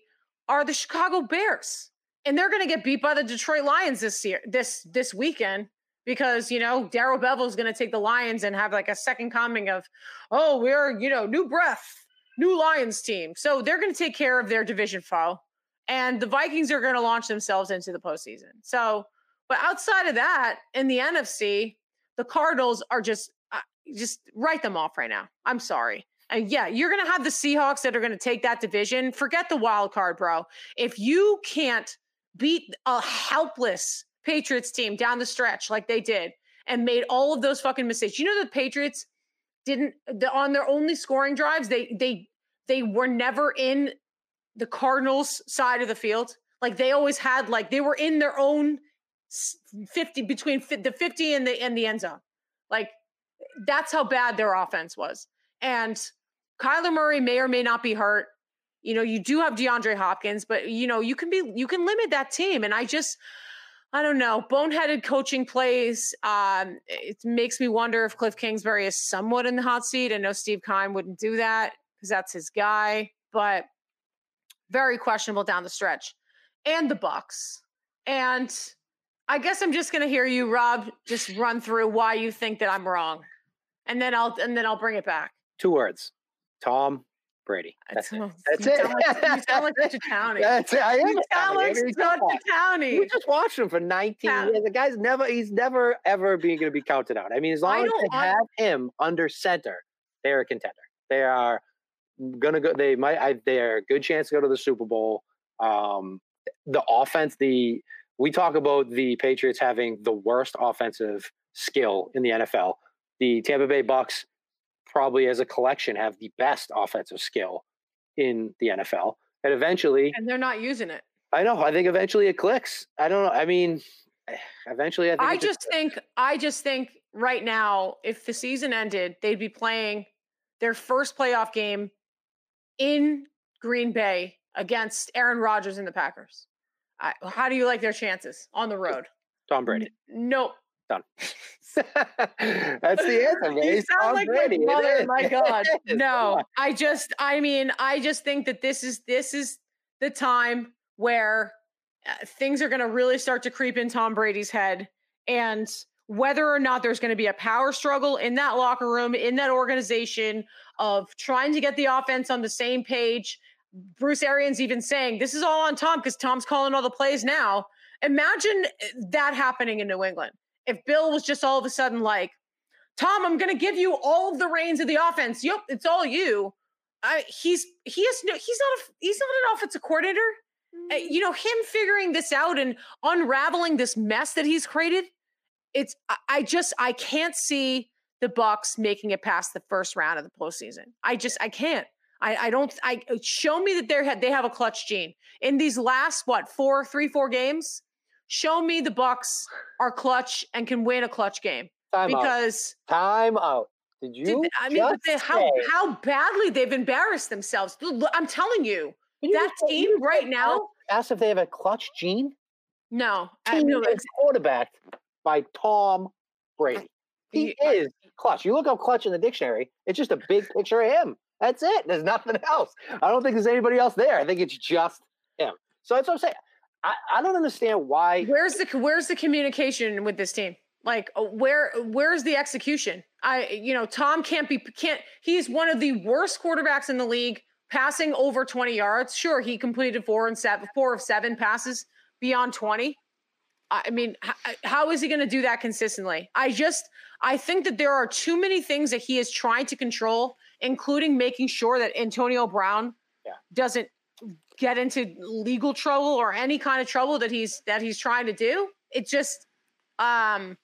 are the Chicago Bears and they're going to get beat by the Detroit Lions this year, this this weekend because you know Darrell Bevell is going to take the Lions and have like a second coming of, oh, we're you know new breath, new Lions team. So they're going to take care of their division foe, and the Vikings are going to launch themselves into the postseason. So, but outside of that, in the NFC, the Cardinals are just uh, just write them off right now. I'm sorry. And yeah, you're going to have the Seahawks that are going to take that division. Forget the wild card, bro. If you can't beat a helpless Patriots team down the stretch like they did and made all of those fucking mistakes. You know the Patriots didn't the, on their only scoring drives, they they they were never in the Cardinals side of the field. Like they always had like they were in their own 50 between the 50 and the and the end zone. Like that's how bad their offense was. And Kyler Murray may or may not be hurt. You know, you do have DeAndre Hopkins, but you know, you can be you can limit that team. And I just I don't know, boneheaded coaching plays. Um, it makes me wonder if Cliff Kingsbury is somewhat in the hot seat. I know Steve Keim wouldn't do that because that's his guy, but very questionable down the stretch. And the Bucs. And I guess I'm just going to hear you, Rob, just run through why you think that I'm wrong, and then I'll and then I'll bring it back.
Two words: Tom Brady. That's it. That's
you it. Sound like, you sound like such a [LAUGHS] townie. That's it. I am. You sound like such a townie.
We just watched him for 19 yeah. years. The guy's never, he's never ever being going to be counted out. I mean, as long as they have him under center, they're a contender. They are gonna go. They might. I, they're a good chance to go to the Super Bowl. Um, the offense. The we talk about the Patriots having the worst offensive skill in the NFL. The Tampa Bay Bucs probably as a collection have the best offensive skill in the NFL. And eventually
And they're not using it.
I know. I think eventually it clicks. I don't know. I mean, [SIGHS] eventually I think
I just, just think I just think right now if the season ended, they'd be playing their first playoff game in Green Bay against Aaron Rodgers and the Packers. I, how do you like their chances on the road?
Tom Brady.
N- no.
Done. [LAUGHS] That's the answer, man.
You sound Tom like Brady. my [LAUGHS] mother. My God, no. I just, I mean, I just think that this is this is the time where uh, things are going to really start to creep in Tom Brady's head, and whether or not there's going to be a power struggle in that locker room, in that organization of trying to get the offense on the same page. Bruce Arians even saying this is all on Tom because Tom's calling all the plays now. Imagine eh, that happening in New England. If Bill was just all of a sudden like, Tom, I'm going to give you all of the reins of the offense. Yep, it's all you. I, he's he is no he's not a he's not an offensive coordinator. Uh, you know him figuring this out and unraveling this mess that he's created it's I just I can't see the Bucs making it past the first round of the postseason. I just I can't. I, I don't I uh, show me that they're they have a clutch gene in these last what four three four games. Show me the Bucs are clutch and can win a clutch game
Time
because
out. time out. Did you? Did,
I mean, they, how how badly they've embarrassed themselves. I'm telling you, you that team right now.
Ask if they have a clutch gene.
No,
team I, no, is quarterback by Tom Brady. He is clutch. You look up clutch in the dictionary, it's just a big picture of him. That's it. There's nothing [LAUGHS] else. I don't think there's anybody else there. I think it's just him. So that's what I'm saying. I, I don't understand why.
Where's the where's the communication with this team? Like uh, where where's the execution? I you know Tom can't be can't he's one of the worst quarterbacks in the league passing over 20 yards. Sure, he completed four and seven four of seven passes beyond 20. I mean, how is he going to do that consistently? I just, I think that there are too many things that he is trying to control, including making sure that Antonio Brown yeah. doesn't get into legal trouble or any kind of trouble that he's that he's trying to do. It just, um,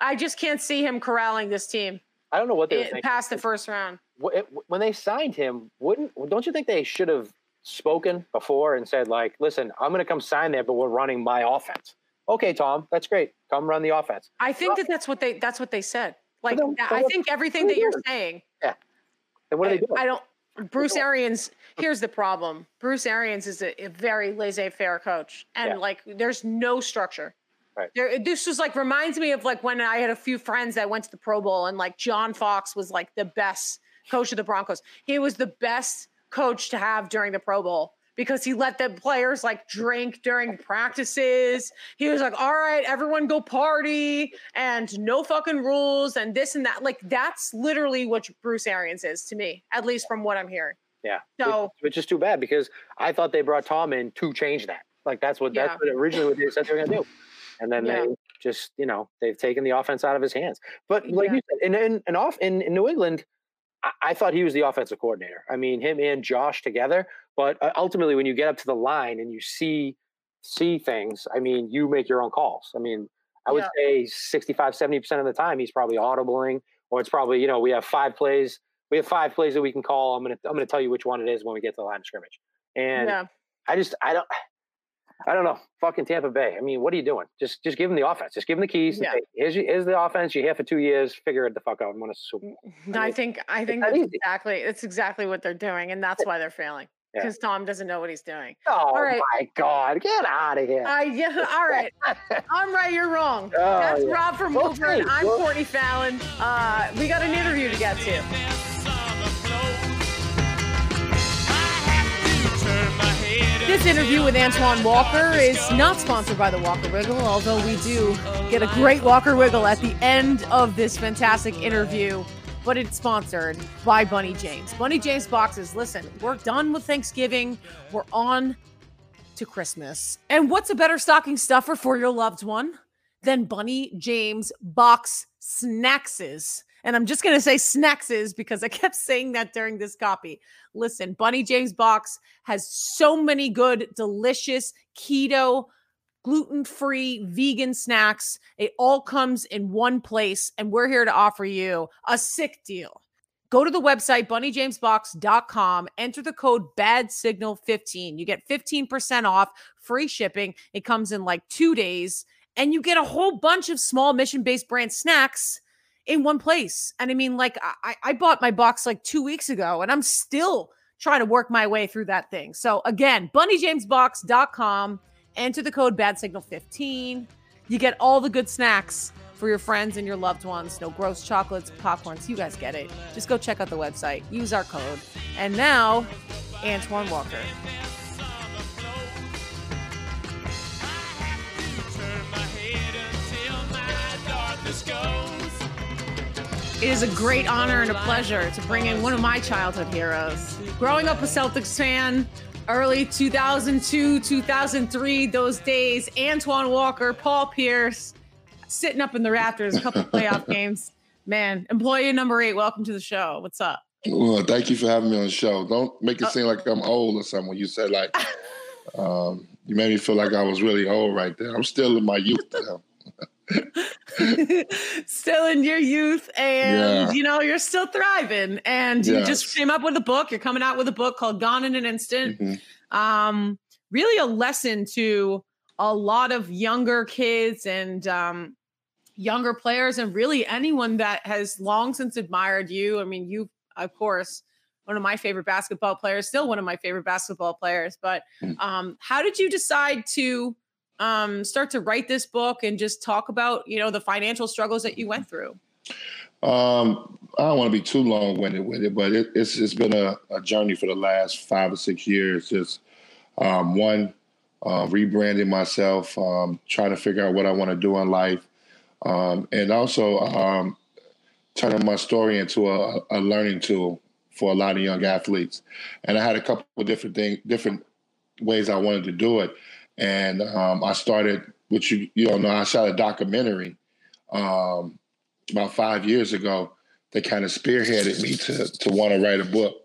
I just can't see him corralling this team.
I don't know what they
past the first round.
When they signed him, wouldn't don't you think they should have spoken before and said like, "Listen, I'm going to come sign there, but we're running my offense." okay, Tom, that's great. Come run the offense.
I think that that's what they that's what they said. Like then, I think everything that you're saying.
And what are they doing?
I don't. Bruce Arians. Here's the problem. Bruce Arians is a, a very laissez-faire coach, and yeah. like there's no structure.
Right.
There, this was like reminds me of like when I had a few friends that went to the Pro Bowl, and like John Fox was like the best coach of the Broncos. He was the best coach to have during the Pro Bowl because he let the players like drink during practices. He was like, all right, everyone go party and no fucking rules and this and that. Like that's literally what Bruce Arians is to me, at least from what I'm hearing.
Yeah.
So
which, which is too bad because I thought they brought Tom in to change that. Like that's what yeah. that's what originally what they said they were gonna do. And then yeah. they just, you know, they've taken the offense out of his hands. But like yeah. you said, in in, in off in, in New England, I, thought he was the offensive coordinator. I mean, him and Josh together but uh, ultimately, when you get up to the line and you see see things, I mean, you make your own calls. I mean, I would yeah. say 65, 70% of the time he's probably audibling, or it's probably, you know, we have five plays. We have five plays that we can call. I'm gonna I'm gonna tell you which one it is when we get to the line of scrimmage. And yeah. I just I don't I don't know. Fucking Tampa Bay. I mean, what are you doing? Just just give them the offense. Just give them the keys. Yeah. Say, here's, here's the offense. You're here for two years. Figure it the fuck out and win a Super
Bowl. I, mean, I think I think that's exactly it's exactly what they're doing, and that's why they're failing because yeah. Tom doesn't know what he's doing.
Oh all right. my God, get out of here.
Uh, yeah, [LAUGHS] all right. I'm right, you're wrong. [LAUGHS] Oh, That's yeah. Rob from Woburn. Okay. I'm Courtney Fallon. Uh, we got an interview to get to. This interview with Antoine Walker is not sponsored by the Walker Wiggle, although we do get a great Walker Wiggle at the end of this fantastic interview but it's sponsored by Bunny James. Bunny James boxes. Listen, we're done with Thanksgiving. We're on to Christmas. And what's a better stocking stuffer for your loved one than Bunny James box snackses? And I'm just going to say snackses because I [LAUGHS] kept saying that during this copy. Listen, Bunny James box has so many good, delicious keto gluten free, vegan snacks. It all comes in one place, and we're here to offer you a sick deal. Go to the website, bunnyjamesbox.com, enter the code bad signal 15 You get 15% off, free shipping. It comes in like two days, and you get a whole bunch of small mission based brand snacks in one place. And I mean, like, I, I bought my box like two weeks ago, and I'm still trying to work my way through that thing. So again, bunnyjamesbox.com, enter the code bad signal 15. You get all the good snacks for your friends and your loved ones. No gross chocolates, popcorns. You guys get it. Just go check out the website. Use our code. And now, Antoine Walker. It is a great honor and a pleasure to bring in one of my childhood heroes. Growing up a Celtics fan, early 2002, 2003, those days, Antoine Walker, Paul Pierce, sitting up in the Raptors, a couple playoff [LAUGHS] games. Man, employee number eight, welcome to the show. What's up?
Well, thank you for having me on the show. Don't make it uh, seem like I'm old or something you said like [LAUGHS] um, you made me feel like I was really old right there. I'm still in my youth now. [LAUGHS] [LAUGHS]
still in your youth and yeah. you know you're still thriving and yes. you just came up with a book you're coming out with a book called gone in an instant mm-hmm. um really a lesson to a lot of younger kids and um younger players and really anyone that has long since admired you i mean you of course one of my favorite basketball players still one of my favorite basketball players but mm. um how did you decide to um, start to write this book and just talk about you know the financial struggles that you went through?
Um, I don't want to be too long winded with it, but it, it's it's been a, a, journey for the last five or six years. Just um, one, uh, rebranding myself, um, trying to figure out what I want to do in life, um, and also um, turning my story into a, a, learning tool for a lot of young athletes. And I had a couple of different things, different ways I wanted to do it and um, I started, which you you don't know, I shot a documentary um, about five years ago that kind of spearheaded me to to want to write a book.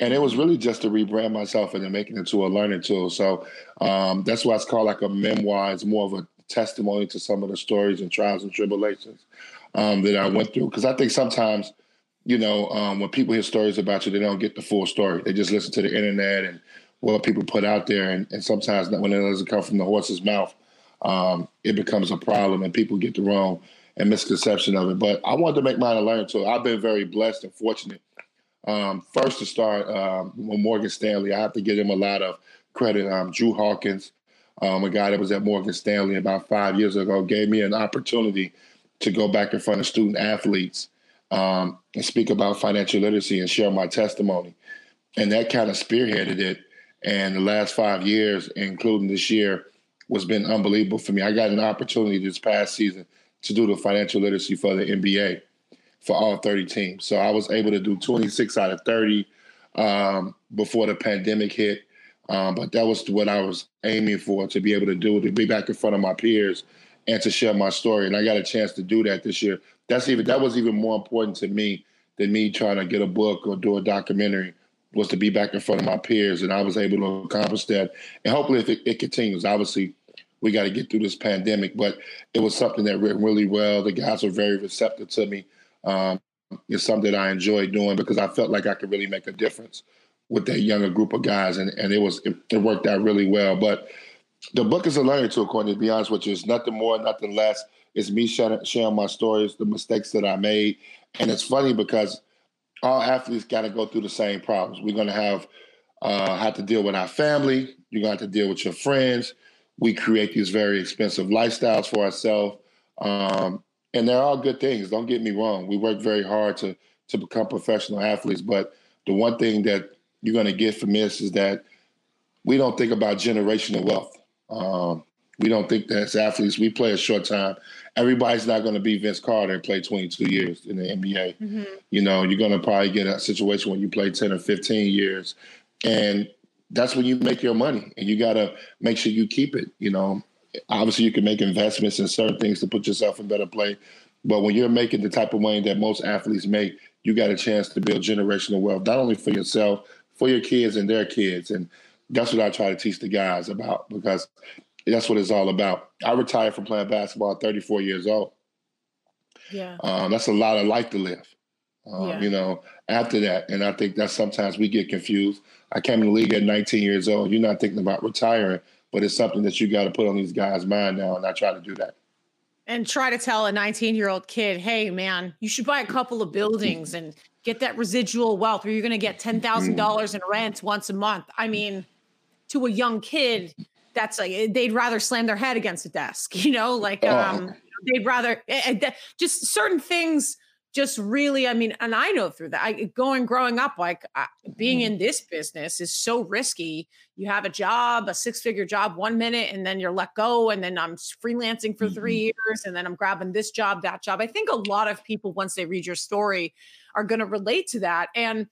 And it was really just to rebrand myself and then making it to a learning tool. So um, that's why it's called like a memoir. It's more of a testimony to some of the stories and trials and tribulations um, that I went through. Because I think sometimes, you know, um, when people hear stories about you, they don't get the full story. They just listen to the internet and what people put out there, and, and sometimes when it doesn't come from the horse's mouth, um, it becomes a problem, and people get the wrong and misconception of it. But I wanted to make mine a learning tool. I've been very blessed and fortunate. Um, first to start um, Morgan Stanley, I have to give him a lot of credit. Um, Drew Hawkins, um, a guy that was at Morgan Stanley about five years ago, gave me an opportunity to go back in front of student athletes um, and speak about financial literacy and share my testimony. And that kind of spearheaded it. And the last five years, including this year, was been unbelievable for me. I got an opportunity this past season to do the financial literacy for the NBA for all 30 teams. So I was able to do 26 out of 30 um, before the pandemic hit. Um, but that was what I was aiming for to be able to do, to be back in front of my peers and to share my story. And I got a chance to do that this year. That's even that was even more important to me than me trying to get a book or do a documentary was to be back in front of my peers, and I was able to accomplish that. And hopefully, if it, it continues, obviously, we got to get through this pandemic, but it was something that went really well. The guys were very receptive to me. Um, it's something that I enjoyed doing because I felt like I could really make a difference with that younger group of guys, and, and it was it, it worked out really well. But the book is a learning tool, Courtney. To be honest with you, it's nothing more, nothing less. It's me sharing my stories, the mistakes that I made, and it's funny because all athletes got to go through the same problems. We're going to have uh, have to deal with our family. You're going to have to deal with your friends. We create these very expensive lifestyles for ourselves, um, and they're all good things. Don't get me wrong. We work very hard to to become professional athletes, but the one thing that you're going to get from this is that we don't think about generational wealth. Um, we don't think that as athletes, we play a short time. Everybody's not going to be Vince Carter and play 22 years in the NBA. Mm-hmm. You know, you're going to probably get a situation when you play 10 or 15 years. And that's when you make your money and you got to make sure you keep it. You know, obviously you can make investments in certain things to put yourself in better play. But when you're making the type of money that most athletes make, you got a chance to build generational wealth, not only for yourself, for your kids and their kids. And that's what I try to teach the guys about because that's what it's all about. I retired from playing basketball at 34 years old.
Yeah.
Um, that's a lot of life to live. Um, yeah. You know, after that, and I think that sometimes we get confused. I came in the league at 19 years old. You're not thinking about retiring, but it's something that you got to put on these guys' mind now, and I try to do that.
and try to tell a 19 year old kid, hey, man, you should buy a couple of buildings and get that residual wealth, or you're going to get $10,000 in rent once a month. I mean, to a young kid, that's like they'd rather slam their head against a desk, [LAUGHS] you know, like oh. um, they'd rather uh, just certain things just really i mean and i know through that I, going growing up like uh, being mm-hmm. in this business is so risky you have a job a six figure job one minute and then you're let go and then i'm freelancing for three mm-hmm. years and then i'm grabbing this job that job i think a lot of people once they read your story are going to relate to that and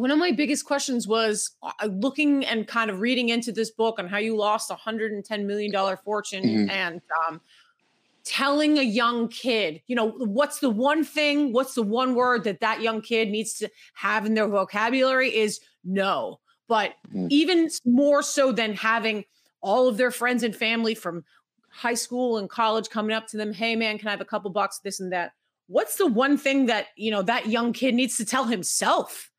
one of my biggest questions was uh, looking and kind of reading into this book on how you lost a 110 million dollar fortune mm-hmm. and um, telling a young kid, you know, what's the one thing, what's the one word that that young kid needs to have in their vocabulary is no. But mm. even more so than having all of their friends and family from high school and college coming up to them, hey man, can I have a couple bucks, this and that? What's the one thing that, you know, that young kid needs to tell himself?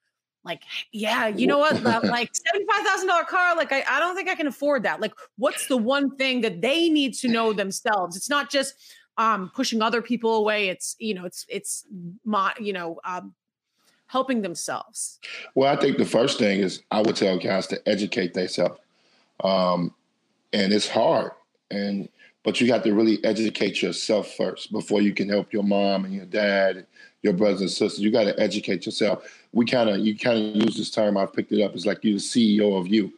Like yeah you know what? [LAUGHS] Like $75000 car like I, I don't think i can afford that. Like what's the one thing that they need to know themselves? It's not just um pushing other people away. It's you know it's it's my you know um helping themselves.
Well i think the first thing is i would tell guys to educate themselves um and it's hard and but you have to really educate yourself first before you can help your mom and your dad your brothers and sisters. You got to educate yourself we kind of you kind of use this term. I've picked it up. It's like you're the CEO of you.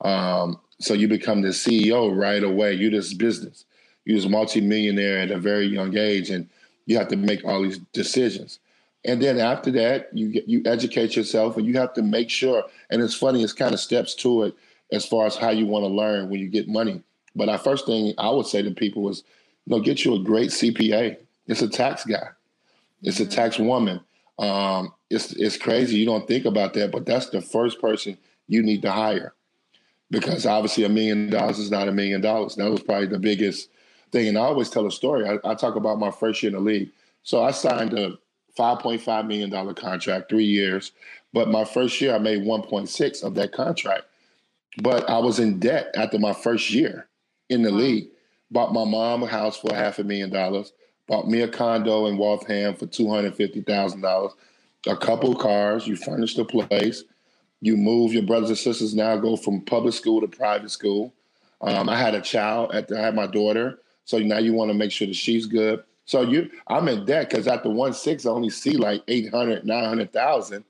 Um, so you become the CEO right away. You're this business. You're this multimillionaire at a very young age, and you have to make all these decisions. And then after that, you get, you educate yourself, and you have to make sure. And it's funny. It's kind of steps to it as far as how you want to learn when you get money. But our first thing I would say to people was, you know, get you a great CPA. It's a tax guy. It's a mm-hmm. tax woman. Um, it's it's crazy. You don't think about that, but that's the first person you need to hire because obviously a million dollars is not a million dollars. That was probably the biggest thing. And I always tell a story. I, I talk about my first year in the league. So I signed a $5.5 million contract, three years. But my first year, I made 1.6 of that contract. But I was in debt after my first year in the league. Bought my mom a house for half a million dollars bought me a condo in Waltham for two hundred fifty thousand dollars, a couple cars. You furnish the place. You move your brothers and sisters now go from public school to private school. Um, I had a child. At the, I had my daughter, so now you want to make sure that she's good. So you, I'm in debt because at the one six, I only see like 800, 900,000.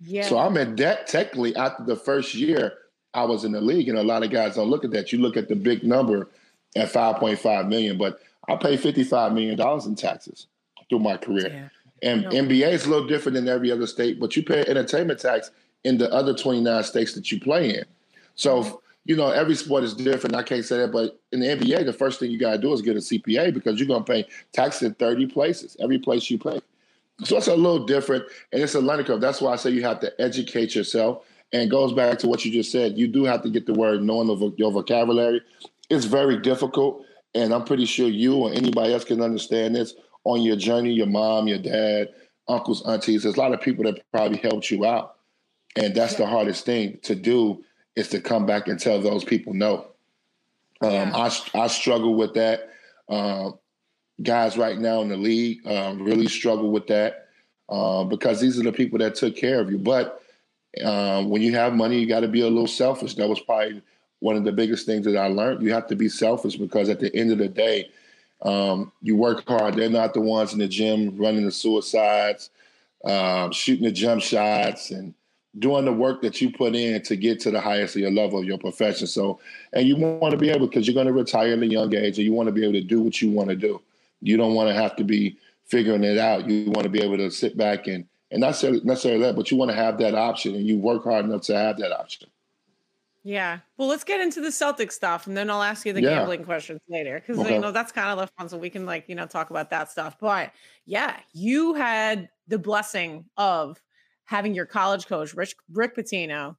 Yeah. So I'm in debt technically after the first year I was in the league, and a lot of guys don't look at that. You look at the big number at 5.5 million, but I paid $55 million in taxes through my career. Yeah. And no. NBA is a little different than every other state, but you pay entertainment tax in the other 29 states that you play in. So, mm-hmm. you know, every sport is different. I can't say that, but in the NBA, the first thing you got to do is get a CPA because you're going to pay taxes in 30 places, every place you play. So it's a little different, and it's a learning curve. That's why I say you have to educate yourself. And goes back to what you just said. You do have to get the word knowing of your vocabulary. It's very difficult and I'm pretty sure you or anybody else can understand this on your journey, your mom, your dad, uncles, aunties. There's a lot of people that probably helped you out. And that's the hardest thing to do is to come back and tell those people no. Um, yeah. I, I struggle with that. Um, guys right now in the league um, really struggle with that uh, because these are the people that took care of you. But um, when you have money, you got to be a little selfish. That was probably one of the biggest things that I learned. You have to be selfish because at the end of the day, um, you work hard. They're not the ones in the gym running the suicides, um, shooting the jump shots, and doing the work that you put in to get to the highest of your level of your profession. So, and you want to be able because you're going to retire at a young age, and you want to be able to do what you want to do. You don't want to have to be figuring it out. You want to be able to sit back and and not necessarily that, but you want to have that option, and you work hard enough to have that option.
Yeah. Well, let's get into the Celtic stuff and then I'll ask you the yeah. gambling questions later because okay. you know that's kind of the fun so we can like, you know, talk about that stuff. But yeah, you had the blessing of having your college coach, Rich Rick Pitino,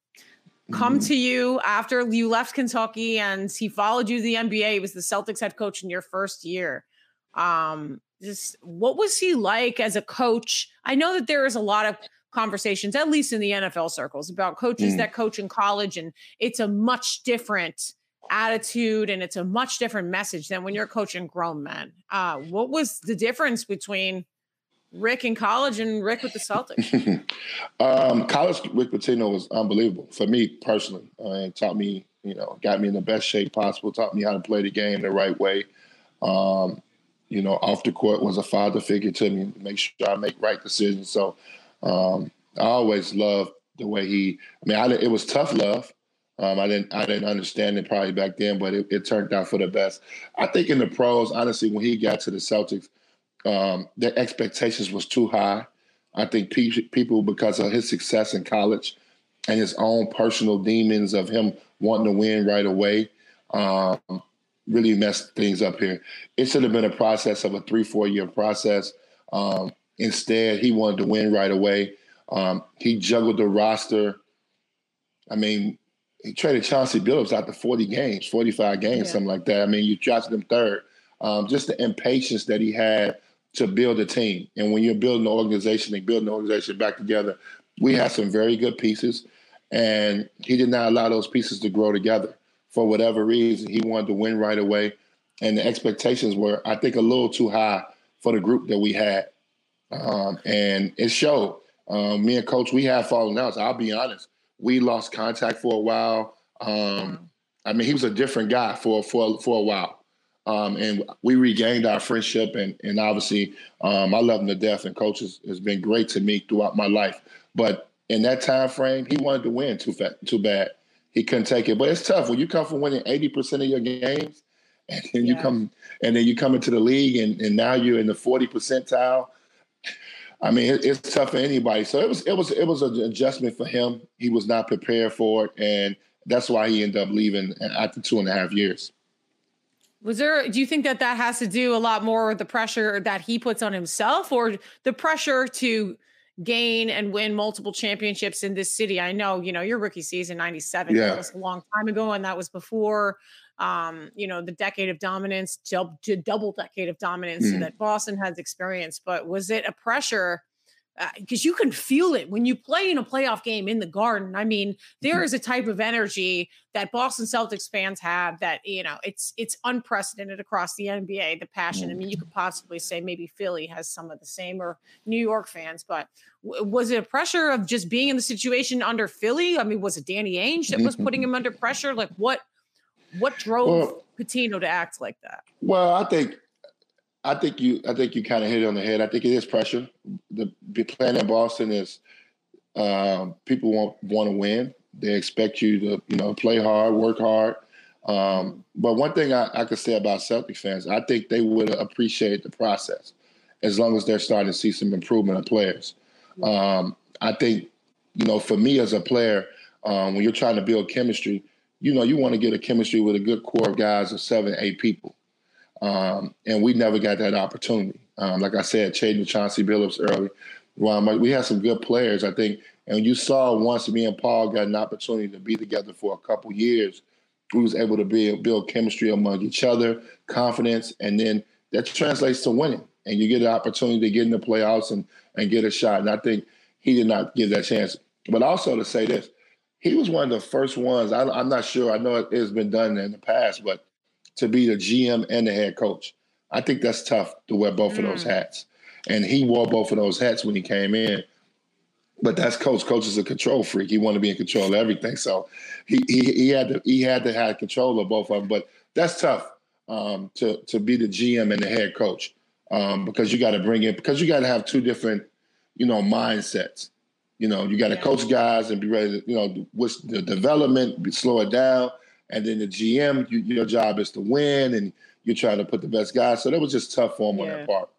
come mm-hmm. to you after you left Kentucky and he followed you to the NBA. He was the Celtics head coach in your first year. Um, just what was he like as a coach? I know that there is a lot of conversations, at least in the NFL circles, about coaches mm. that coach in college, and it's a much different attitude and it's a much different message than when you're coaching grown men. Uh, what was the difference between Rick in college and Rick with the Celtics? [LAUGHS]
um, college Rick Pitino was unbelievable for me personally. Uh, it taught me, you know, got me in the best shape possible. Taught me how to play the game the right way. Um, you know, off the court was a father figure to me. Make sure I make right decisions. So um, I always loved the way he. I mean, I, it was tough love. Um, I didn't I didn't understand it probably back then, but it, it, turned out for the best. I think in the pros, honestly, when he got to the Celtics, um, their expectations was too high. I think pe- people, because of his success in college and his own personal demons of him wanting to win right away, um, really messed things up here. It should have been a process of a three, four year process. Um, instead, he wanted to win right away. Um, he juggled the roster. I mean, he traded Chauncey Billups out to 40 games, 45 games, yeah. something like that. I mean, you drafted him third. Um, just the impatience that he had to build a team. And when you're building an organization and building an organization back together, we had some very good pieces. And he did not allow those pieces to grow together for whatever reason. He wanted to win right away. And the expectations were, I think, a little too high for the group that we had. Um, and it showed. Um, me and coach, we have fallen out. So I'll be honest. We lost contact for a while. Um, I mean, he was a different guy for for for a while. Um, and we regained our friendship, and and obviously, um, I love him to death. And coach has, has, been great to me throughout my life. But in that time frame, he wanted to win too fat, too bad. He couldn't take it. But it's tough when you come from winning eighty percent of your games, [LAUGHS] and then yeah. you come and then you come into the league, and, and now you're in the forty percentile. I mean, it, it's tough for anybody. So it was it was it was an adjustment for him. He was not prepared for it, and that's why he ended up leaving after two and a half years.
Was there, do you think that that has to do a lot more with the pressure that he puts on himself or the pressure to gain and win multiple championships in this city? I know, you know, your rookie season, 97, yeah. that was a long time ago. And that was before, um, you know, the decade of dominance, to, to double decade of dominance mm. that Boston has experienced. But was it a pressure because uh, you can feel it when you play in a playoff game in the garden. I mean, there mm-hmm. is a type of energy that Boston Celtics fans have that, you know, it's it's unprecedented across the NBA, the passion. I mean, you could possibly say maybe Philly has some of the same or New York fans, but w- was it a pressure of just being in the situation under Philly? I mean, was it Danny Ainge that was putting him under pressure? Like what what drove well, Pitino to act like that?
Well, I think I think you I think you kind of hit it on the head. I think it is pressure. The playing in Boston is um, people want want to win. They expect you to you know play hard, work hard. Um, but one thing I, I could say about Celtic fans, I think they would appreciate the process as long as they're starting to see some improvement of players. Um, I think you know for me as a player, um, when you're trying to build chemistry, you know you want to get a chemistry with a good core of guys of seven, eight people. Um, and we never got that opportunity. Um, like I said, trading Chauncey Billups early. We had some good players, I think. And you saw once me and Paul got an opportunity to be together for a couple years, we was able to build, build chemistry among each other, confidence, and then that translates to winning. And you get an opportunity to get in the playoffs and, and get a shot. And I think he did not give that chance. But also to say this, he was one of the first ones. I, am not sure. I know it has been done in the past, but to be the GM and the head coach. I think that's tough to wear both mm. of those mm. hats. And he wore both of those hats when he came in. But that's coach. Coach is a control freak. He wanted to be in control of everything. So he he, he had to he had to have control of both of them. But that's tough um, to to be the GM and the head coach um, because you got to bring in because you got to have two different you know mindsets. You know, you got to yeah. coach guys and be ready to, you know, what's the development, slow it down. And then the GM, you, your job is to win, and you're trying to put the best guys. So that was just tough for him yeah. on that part.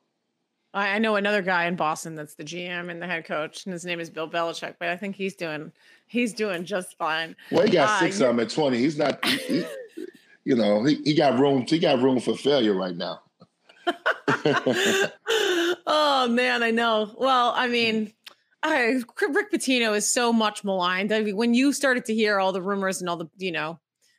I know another guy in Boston that's the GM and the head coach, and his name is Bill Belichick. But I think he's doing he's doing just fine.
Well, he got uh, six of them at twenty. He's not, he, he, [LAUGHS] you know, he, he got room. He got room for failure right now. [LAUGHS]
oh man, I know. Well, I mean, I, Rick Pitino is so much maligned. I mean, when you started to hear all the rumors and all the, you know,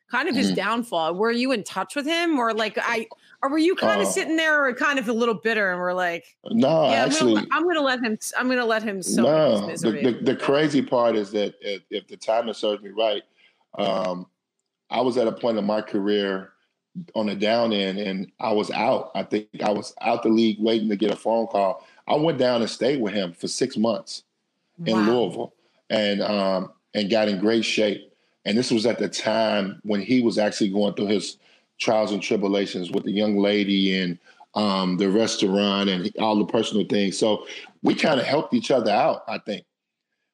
kind of his mm-hmm. downfall. Were you in touch with him, or like I, or were you kind of uh, sitting there, or kind of a little bitter, and we're like,
no, yeah, actually,
I'm gonna, let him. I'm gonna let him.
No, the, the, the, crazy part is that if, if the timing serves me right, um, I was at a point in my career on the down end and I was out. I think I was out the league waiting to get a phone call. I went down and stayed with him for six months in wow. Louisville and um, and got in great shape. And this was at the time when he was actually going through his trials and tribulations with the young lady and um, the restaurant and all the personal things. So we kind of helped each other out, I think.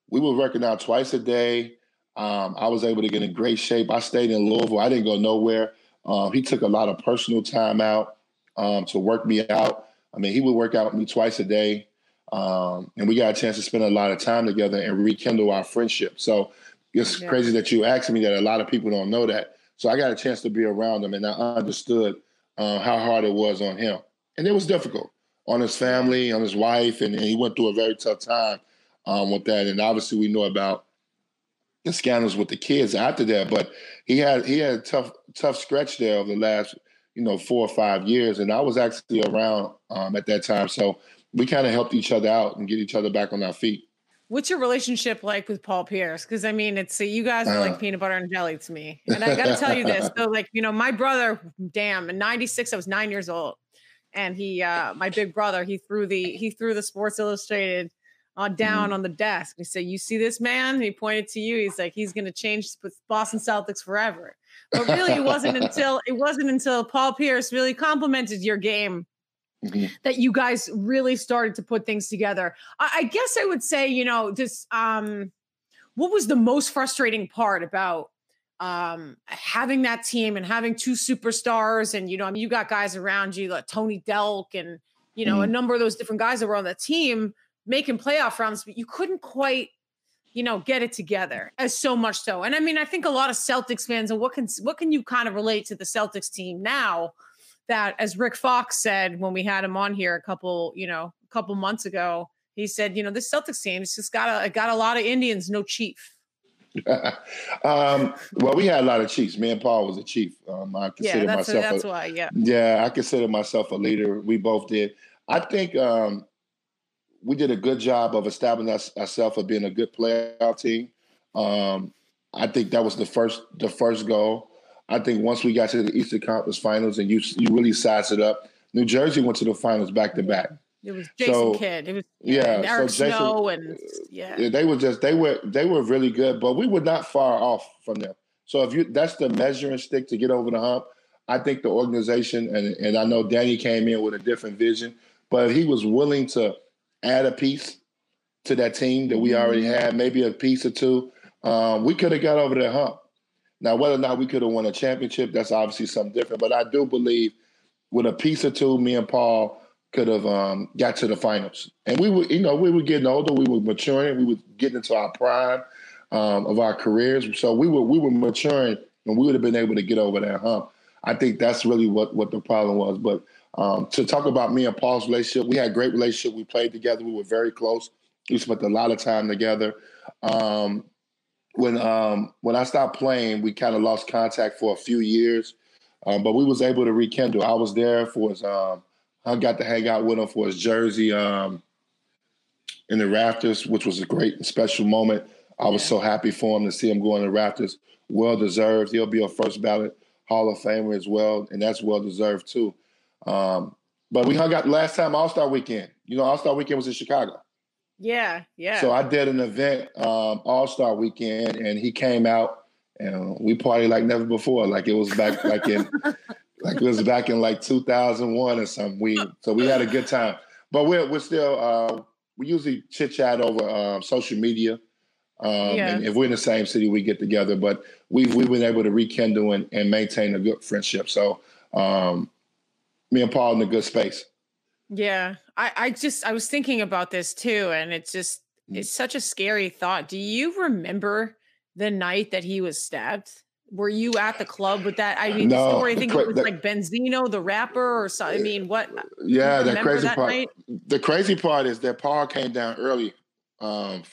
We were working out twice a day. Um, I was able to get in great shape. I stayed in Louisville. I didn't go nowhere. Um, he took a lot of personal time out um, to work me out. I mean, he would work out with me twice a day. Um, and we got a chance to spend a lot of time together and rekindle our friendship. So it's yeah. crazy that you asked me that. A lot of people don't know that. So I got a chance to be around him, and I understood uh, how hard it was on him, and it was difficult on his family, on his wife, and, and he went through a very tough time um, with that. And obviously, we know about the scandals with the kids after that, but he had he had a tough tough stretch there over the last you know four or five years, and I was actually around um, at that time, so we kind of helped each other out and get each other back on our feet.
What's your relationship like with Paul Pierce? Because I mean, it's you guys are uh, like peanut butter and jelly to me. And I got to tell you this. [LAUGHS] So, like, you know, my brother, damn, in '96, I was nine years old, and he, uh, my big brother, he threw the he threw the Sports Illustrated uh, down mm-hmm. on the desk. He said, "You see this man?" he pointed to you. He's like, "He's going to change Boston Celtics forever." But really, it wasn't [LAUGHS] until it wasn't until Paul Pierce really complimented your game Mm-hmm. that you guys really started to put things together. I, I guess I would say, you know, this um what was the most frustrating part about um having that team and having two superstars and you know, I mean you got guys around you like Tony Delk and you know, mm-hmm. a number of those different guys that were on the team making playoff rounds, but you couldn't quite you know get it together as so much so and i mean i think a lot of celtics fans and what can what can you kind of relate to the celtics team now that as Rick Fox said when we had him on here a couple, you know, a couple months ago, he said, you know, this Celtics team has just got a got a lot of Indians, no chief. [LAUGHS]
um, well, we had a lot of chiefs. Me and Paul was a chief. Um, I consider
yeah, that's,
myself.
A, that's a, why, yeah.
Yeah, I consider myself a leader. We both did. I think um, we did a good job of establishing us, ourselves of being a good playoff team. Um, I think that was the first the first goal. I think once we got to the Eastern Conference Finals and you you really size it up, New Jersey went to the finals back to back.
It was Jason so, Kidd. It was yeah, Eric so Jason, Snow and yeah.
They were just they were they were really good, but we were not far off from them. So if you that's the measuring stick to get over the hump, I think the organization and and I know Danny came in with a different vision, but he was willing to add a piece to that team that we already mm-hmm. had, maybe a piece or two. Um, we could have got over the hump. Now, whether or not we could have won a championship, that's obviously something different. But I do believe with a piece or two, me and Paul could have um, got to the finals. And we were, you know, we were getting older, we were maturing, we were getting into our prime um, of our careers. So we were we were maturing, and we would have been able to get over that hump. I think that's really what what the problem was. But um, to talk about me and Paul's relationship, we had a great relationship. We played together. We were very close. We spent a lot of time together. Um, when um, when I stopped playing, we kind of lost contact for a few years, um, but we was able to rekindle. I was there for his. Um, I got to hang out with him for his jersey um, in the rafters, which was a great and special moment. I was yeah. so happy for him to see him go in the rafters. Well deserved. He'll be a first ballot Hall of Famer as well, and that's well deserved too. Um, but we hung out last time All Star Weekend. You know, All Star Weekend was in Chicago.
Yeah, yeah.
So I did an event, um, All Star Weekend, and he came out, and we party like never before. Like it was back, like in, [LAUGHS] like it was back in like 2001 or something. We so we had a good time, but we're we're still uh, we usually chit chat over uh, social media. Um, yeah. And if we're in the same city, we get together. But we've we've been able to rekindle and, and maintain a good friendship. So um, me and Paul in a good space.
Yeah. I, I just I was thinking about this too, and it's just mm. it's such a scary thought. Do you remember the night that he was stabbed? Were you at the club with that? I mean, no, the story. I think it was the, like Benzino, the rapper, or something. I mean, what?
Yeah, the crazy part. Night? The crazy part is that Paul came down early um,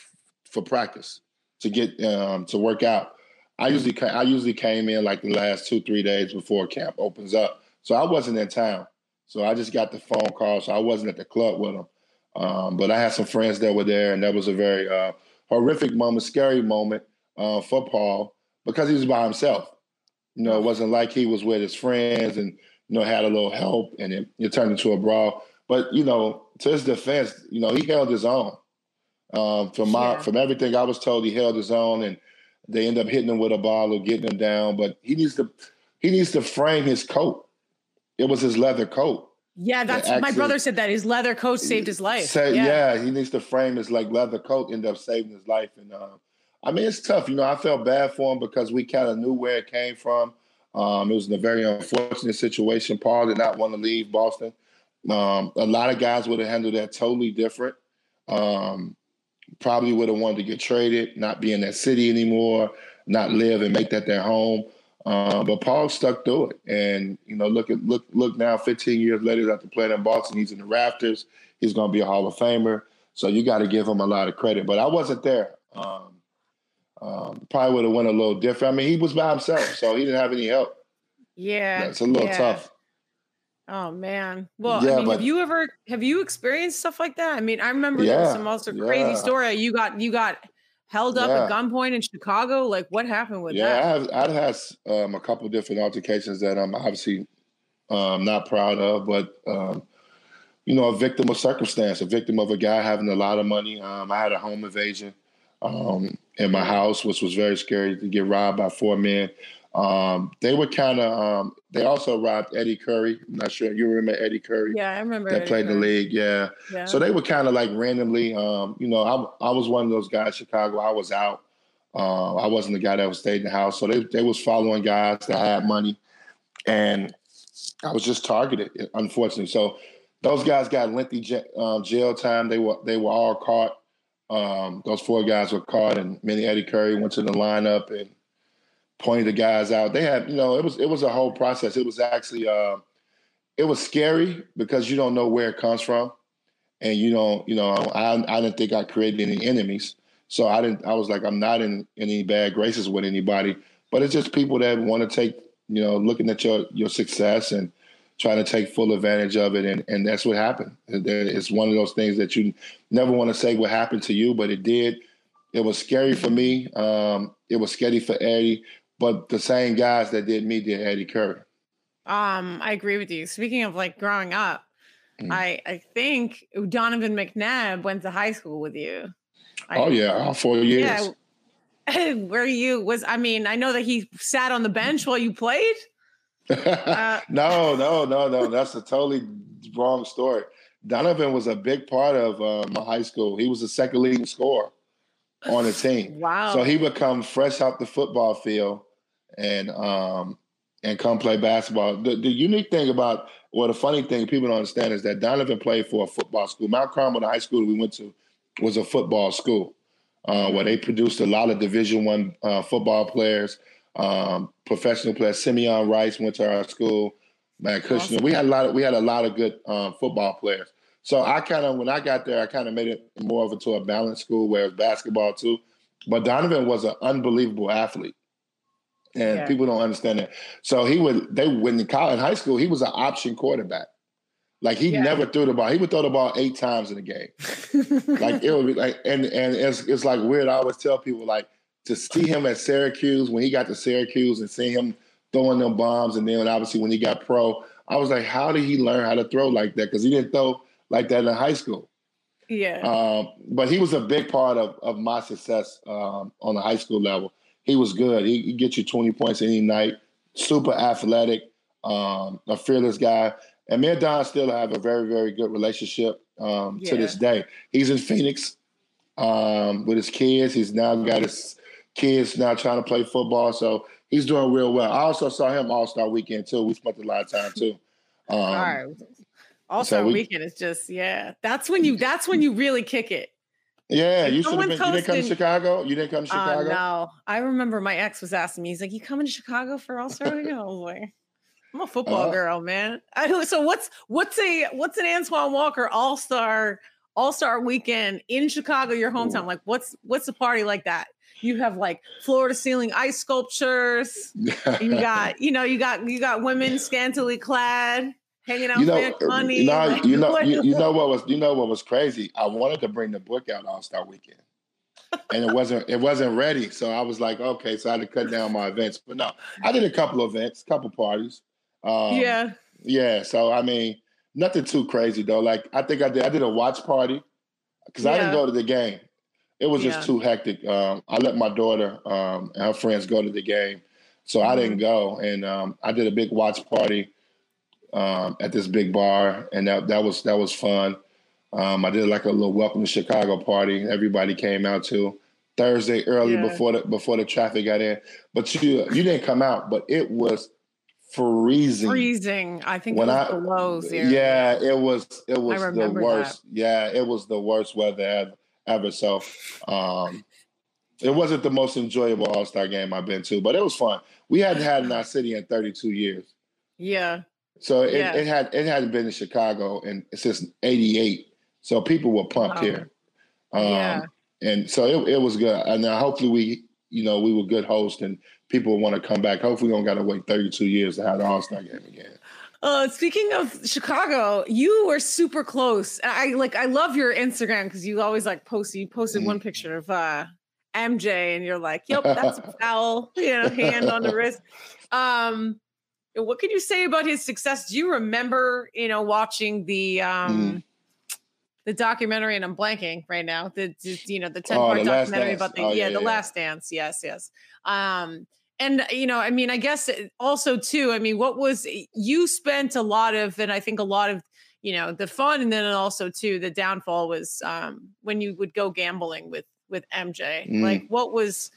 for practice to get um, to work out. I mm. usually I usually came in like the last two three days before camp opens up, so I wasn't in town. So I just got the phone call. So I wasn't at the club with him. Um, but I had some friends that were there, and that was a very uh, horrific moment, scary moment uh, for Paul because he was by himself. You know, it wasn't like he was with his friends and you know had a little help, and it, it turned into a brawl. But you know, to his defense, you know, he held his own. Um, from my yeah. from everything I was told, he held his own, and they end up hitting him with a ball or getting him down. But he needs to he needs to frame his coat. It was his leather coat.
Yeah, that's actually, my brother said that his leather coat saved his life.
Yeah. yeah. he needs to frame his like leather coat, end up saving his life. And uh, I mean, it's tough. You know, I felt bad for him because we kind of knew where it came from. Um, it was a very unfortunate situation. Paul did not want to leave Boston. Um, a lot of guys would have handled that totally different. Um, probably would have wanted to get traded, not be in that city anymore, not live and make that their home. Uh, but Paul stuck through it, and you know, look at look look now, 15 years later, after playing in Boston, he's in the rafters. He's going to be a Hall of Famer. So you got to give him a lot of credit. But I wasn't there. Um, um, probably would have went a little different. I mean, he was by himself, so he didn't have any help.
Yeah,
it's a little
yeah.
tough.
Oh man. Well, yeah, I mean, but, have you ever have you experienced stuff like that? I mean, I remember yeah, there was some also crazy story. You got you got held up at gunpoint in Chicago. Like, what happened with
yeah,
that?
Yeah, I've, I've had um, a couple different altercations that I'm obviously um, not proud of, but um, you know, a victim of circumstance, a victim of a guy having a lot of money. Um, I had a home invasion um, in my house, which was very scary to get robbed by four men. Um, they were kind of. They also robbed Eddie Curry. I'm not sure you remember Eddie Curry.
Yeah, I remember.
That played Curry. in the league. Yeah. yeah. So they were kind of like randomly. Um, you know, I, I was one of those guys. Chicago. I was out. Uh, I wasn't the guy that was stayed in the house. So they they was following guys that had money, and I was just targeted. Unfortunately, so those guys got lengthy um, jail time. They were they were all caught. Um, those four guys were caught, and many Eddie Curry went to the lineup and pointed the guys out. They had, you know, it was it was a whole process. It was actually uh, it was scary because you don't know where it comes from, and you don't, you know, I I didn't think I created any enemies, so I didn't. I was like, I'm not in any bad graces with anybody, but it's just people that want to take, you know, looking at your your success and trying to take full advantage of it, and and that's what happened. It's one of those things that you never want to say what happened to you, but it did. It was scary for me. Um, it was scary for Eddie. But the same guys that did me did Eddie Curry.
Um, I agree with you. Speaking of like growing up, mm. I I think Donovan McNabb went to high school with you.
I, oh yeah, all four years.
Yeah. [LAUGHS] Where you was? I mean, I know that he sat on the bench while you played. [LAUGHS]
Uh, no, no, no, no. That's a totally wrong story. Donovan was a big part of uh, my high school. He was the second leading scorer on the team. [SIGHS]
wow.
So he would come fresh out the football field and um, and come play basketball. The, the unique thing about, well, the funny thing people don't understand is that Donovan played for a football school. Mount Carmel, the high school we went to, was a football school uh, where they produced a lot of Division One uh, football players, um, professional players. Simeon Rice went to our school. Matt Kushner. Awesome. We had a lot of we had a lot of good um, football players. So I kind of when I got there, I kind of made it more of a to a balanced school where it's basketball too. But Donovan was an unbelievable athlete and yeah. people don't understand that. So he would they when in college in high school he was an option quarterback. Like he yeah. never threw the ball. He would throw the ball eight times in a game. like it would be like and and it's it's like weird. I always tell people like to see him at Syracuse when he got to Syracuse and see him throwing them bombs, and then obviously when he got pro, I was like, how did he learn how to throw like that? Because he didn't throw like that in high school.
Yeah.
Um, but he was a big part of of my success um, on the high school level he was good. He, he get you 20 points any night. Super athletic, um, a fearless guy. And me and Don still have a very, very good relationship um, yeah. to this day. He's in Phoenix um, with his kids. He's now got his kids now trying to play football. So he's doing real well. I also saw him All Star Weekend too. We spent a lot of time too.
Um, All Star so Weekend is just yeah. That's when you. That's when you really kick it.
Yeah, you should have been. You didn't come to Chicago. You didn't come to uh, Chicago.
Uh, no, I remember my ex was asking me. He's like, "You coming to Chicago for All Star Weekend?" I was like, "I'm a football uh-huh. girl, man." I, so what's what's a what's an Antoine Walker All Star All Star Weekend in Chicago, your hometown? Ooh. Like, what's what's a party like that? You have like floor to ceiling ice sculptures. you [LAUGHS] got you know you got you got women scantily clad hanging out you know, money.
You know, like, you know, you, you, know what was you know what was crazy? I wanted to bring the book out All Star Weekend. and it wasn't it wasn't ready. So I was like, okay, so I had to cut down my events. But no, I did a couple of events, couple parties.
Um, yeah,
yeah. So I mean, nothing too crazy though. Like I think I did I did a watch party because yeah. I didn't go to the game. It was just too hectic. Um, I let my daughter um, and her friends go to the game, so mm-hmm. I didn't go. And um, I did a big watch party um, at this big bar, and that that was that was fun. Um, I did like a little welcome to Chicago party. Everybody came out to Thursday early yeah. before the before the traffic got in. But you you didn't come out, but it was freezing.
Freezing. I think when I, below zero.
Yeah, it was it was the worst. That. Yeah, it was the worst weather ever. ever. So um, it wasn't the most enjoyable All Star game I've been to, but it was fun. We hadn't had in our city in 32 years.
Yeah.
So it, yeah. it had it hadn't been in Chicago and since '88. So people were pumped wow. here. Um, yeah. And so it, it was good. And now hopefully we, you know, we were good hosts and people want to come back. Hopefully we don't got to wait 32 years to have the All Star game again.
Uh, speaking of Chicago, you were super close. I like I love your Instagram because you always like post you posted mm. one picture of uh MJ and you're like, yep, that's a [LAUGHS] foul, you know, hand on the wrist. Um, what can you say about his success? Do you remember, you know, watching the um mm the documentary, and I'm blanking right now. The, the you know the ten part oh, documentary about the oh, yeah, yeah, the yeah. Last Dance. Yes, yes. Um, and you know, I mean, I guess also too. I mean, what was you spent a lot of, and I think a lot of you know the fun, and then also too the downfall was um, when you would go gambling with with MJ. Mm. Like, what was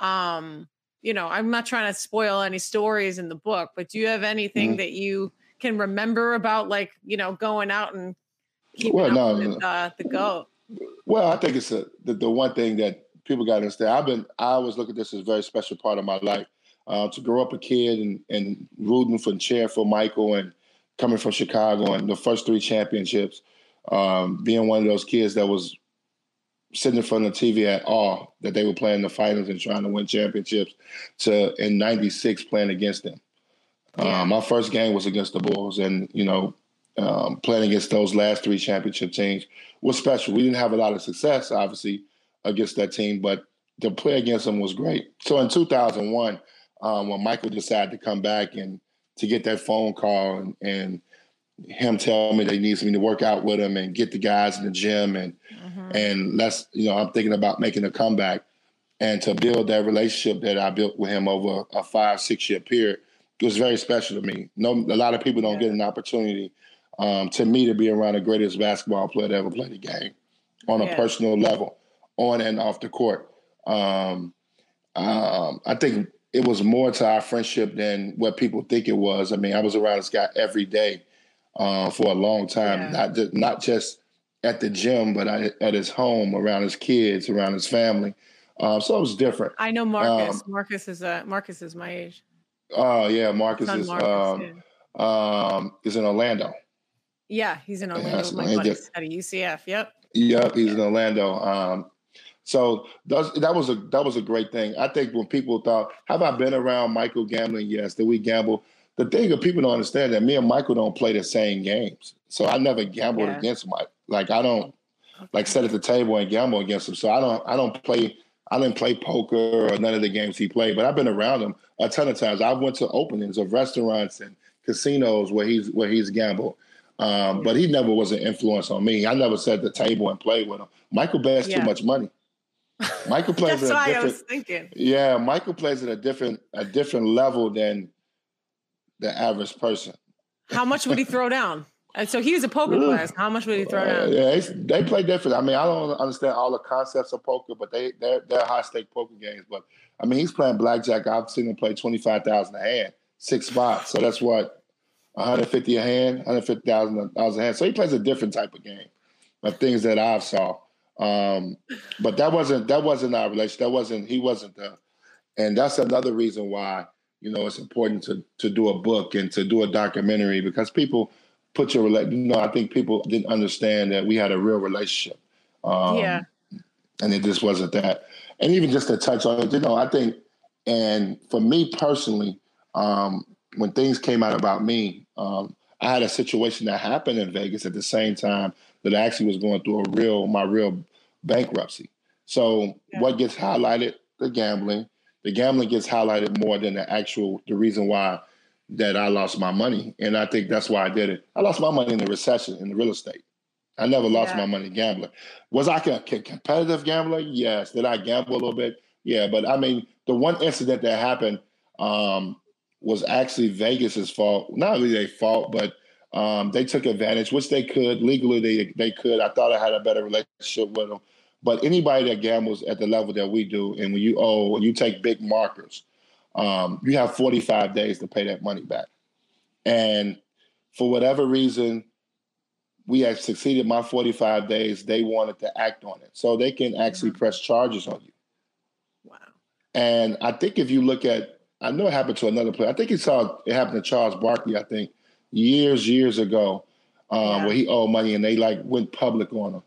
um, you know, I'm not trying to spoil any stories in the book, but do you have anything mm. that you can remember about like you know going out and well, no, with, uh, the goat?
Well, I think it's a, the, the one thing that people got to understand. I've been, I always look at this as a very special part of my life. Uh, to grow up a kid and, and rooting for and cheering for Michael and coming from Chicago and the first three championships, um, being one of those kids that was sitting in front of the TV at all that they were playing the finals and trying to win championships to in 96 playing against them. Yeah. Um, my first game was against the Bulls and, you know, um, playing against those last three championship teams was special. We didn't have a lot of success, obviously, against that team, but to play against them was great. So in 2001, um, when Michael decided to come back and to get that phone call and, and him tell me that he needs me to work out with him and get the guys in the gym and mm-hmm. and let's you know I'm thinking about making a comeback and to build that relationship that I built with him over a five six year period it was very special to me. No, a lot of people don't yeah. get an opportunity um, to me to be around the greatest basketball player to ever play the game on yeah. a personal level, on and off the court. Um, um, I think it was more to our friendship than what people think it was. I mean, I was around this guy every day uh, for a long time, yeah. not just not just at the gym, but I, at his home, around his kids, around his family. Um, so it was different.
I know Marcus. Um, Marcus is uh, Marcus is my age.
Oh uh, yeah, Marcus is Marcus, um, yeah. um, is in Orlando.
Yeah, he's in Orlando. Yeah, my buddies at UCF. Yep. Yep,
he's in Orlando. Um, so that, that was a that was a great thing. I think when people thought, "Have I been around Michael gambling?" Yes. Did we gamble? The thing that people don't understand that me and Michael don't play the same games. So I never gambled yeah. against Mike. Like I don't like sit at the table and gamble against him. So I don't I don't play I didn't play poker or none of the games he played, but I've been around him a ton of times. I went to openings of restaurants and casinos where he's where he's gambled. Um, but he never was an influence on me. I never sat at the table and played with him. Michael bets yeah. too much money. Michael [LAUGHS] plays
That's
at
a different. thinking.
Yeah, Michael plays at a different a different level than the average person.
How much would he throw down? And so he was a poker player. So how much would he throw down?
Uh, yeah, they play different. I mean, I don't understand all the concepts of poker, but they they're, they're high stake poker games. But I mean, he's playing blackjack. I've seen him play twenty five thousand a hand, six spots. So that's what 150 a hand, 150,000 dollars a hand. So he plays a different type of game of things that I've saw. Um, but that wasn't that wasn't our relationship. That wasn't he wasn't the, and that's another reason why you know it's important to to do a book and to do a documentary because people put your you know I think people didn't understand that we had a real relationship.
Um, yeah,
and it just wasn't that. And even just to touch on it, you know, I think, and for me personally, um, when things came out about me, um, I had a situation that happened in Vegas at the same time that I actually was going through a real my real bankruptcy. So yeah. what gets highlighted? The gambling. The gambling gets highlighted more than the actual the reason why that I lost my money. And I think that's why I did it. I lost my money in the recession in the real estate. I never lost yeah. my money gambling. Was I a competitive gambler? Yes. Did I gamble a little bit? Yeah. But I mean, the one incident that happened um, was actually Vegas's fault. Not really their fault, but um, they took advantage, which they could legally. They they could. I thought I had a better relationship with them. But anybody that gambles at the level that we do, and when you owe, when you take big markers, um, you have 45 days to pay that money back. And for whatever reason, we had succeeded my 45 days. They wanted to act on it. So they can actually mm-hmm. press charges on you. Wow. And I think if you look at, I know it happened to another player. I think you saw it happen to Charles Barkley, I think, years, years ago, um, yeah. where he owed money and they like went public on him.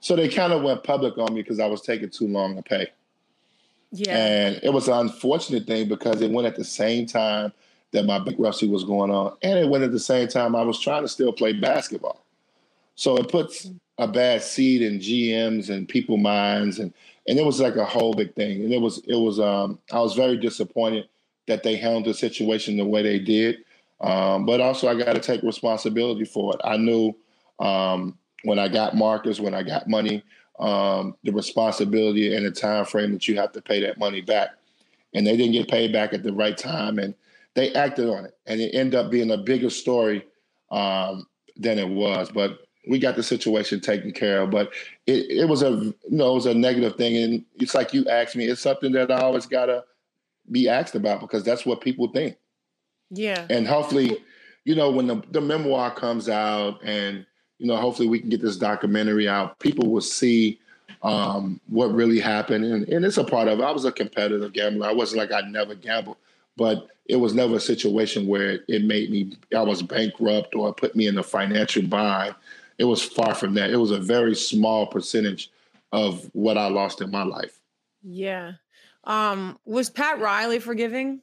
So they kind of went public on me because I was taking too long to pay. Yeah. And it was an unfortunate thing because it went at the same time that my bankruptcy was going on. And it went at the same time I was trying to still play basketball. So it puts a bad seed in GMs and people minds and and it was like a whole big thing. And it was it was um I was very disappointed that they handled the situation the way they did. Um, but also I got to take responsibility for it. I knew um, when I got markers, when I got money, um, the responsibility and the time frame that you have to pay that money back. And they didn't get paid back at the right time, and they acted on it, and it ended up being a bigger story um, than it was. But we got the situation taken care of. But it, it was a you know it was a negative thing, and it's like you asked me, it's something that I always gotta be asked about because that's what people think.
Yeah.
And hopefully, you know, when the, the memoir comes out and you know, hopefully we can get this documentary out. People will see um, what really happened, and, and it's a part of. It. I was a competitive gambler. I wasn't like I never gambled, but it was never a situation where it made me. I was bankrupt or put me in a financial bind. It was far from that. It was a very small percentage of what I lost in my life.
Yeah. Um, was Pat Riley forgiving?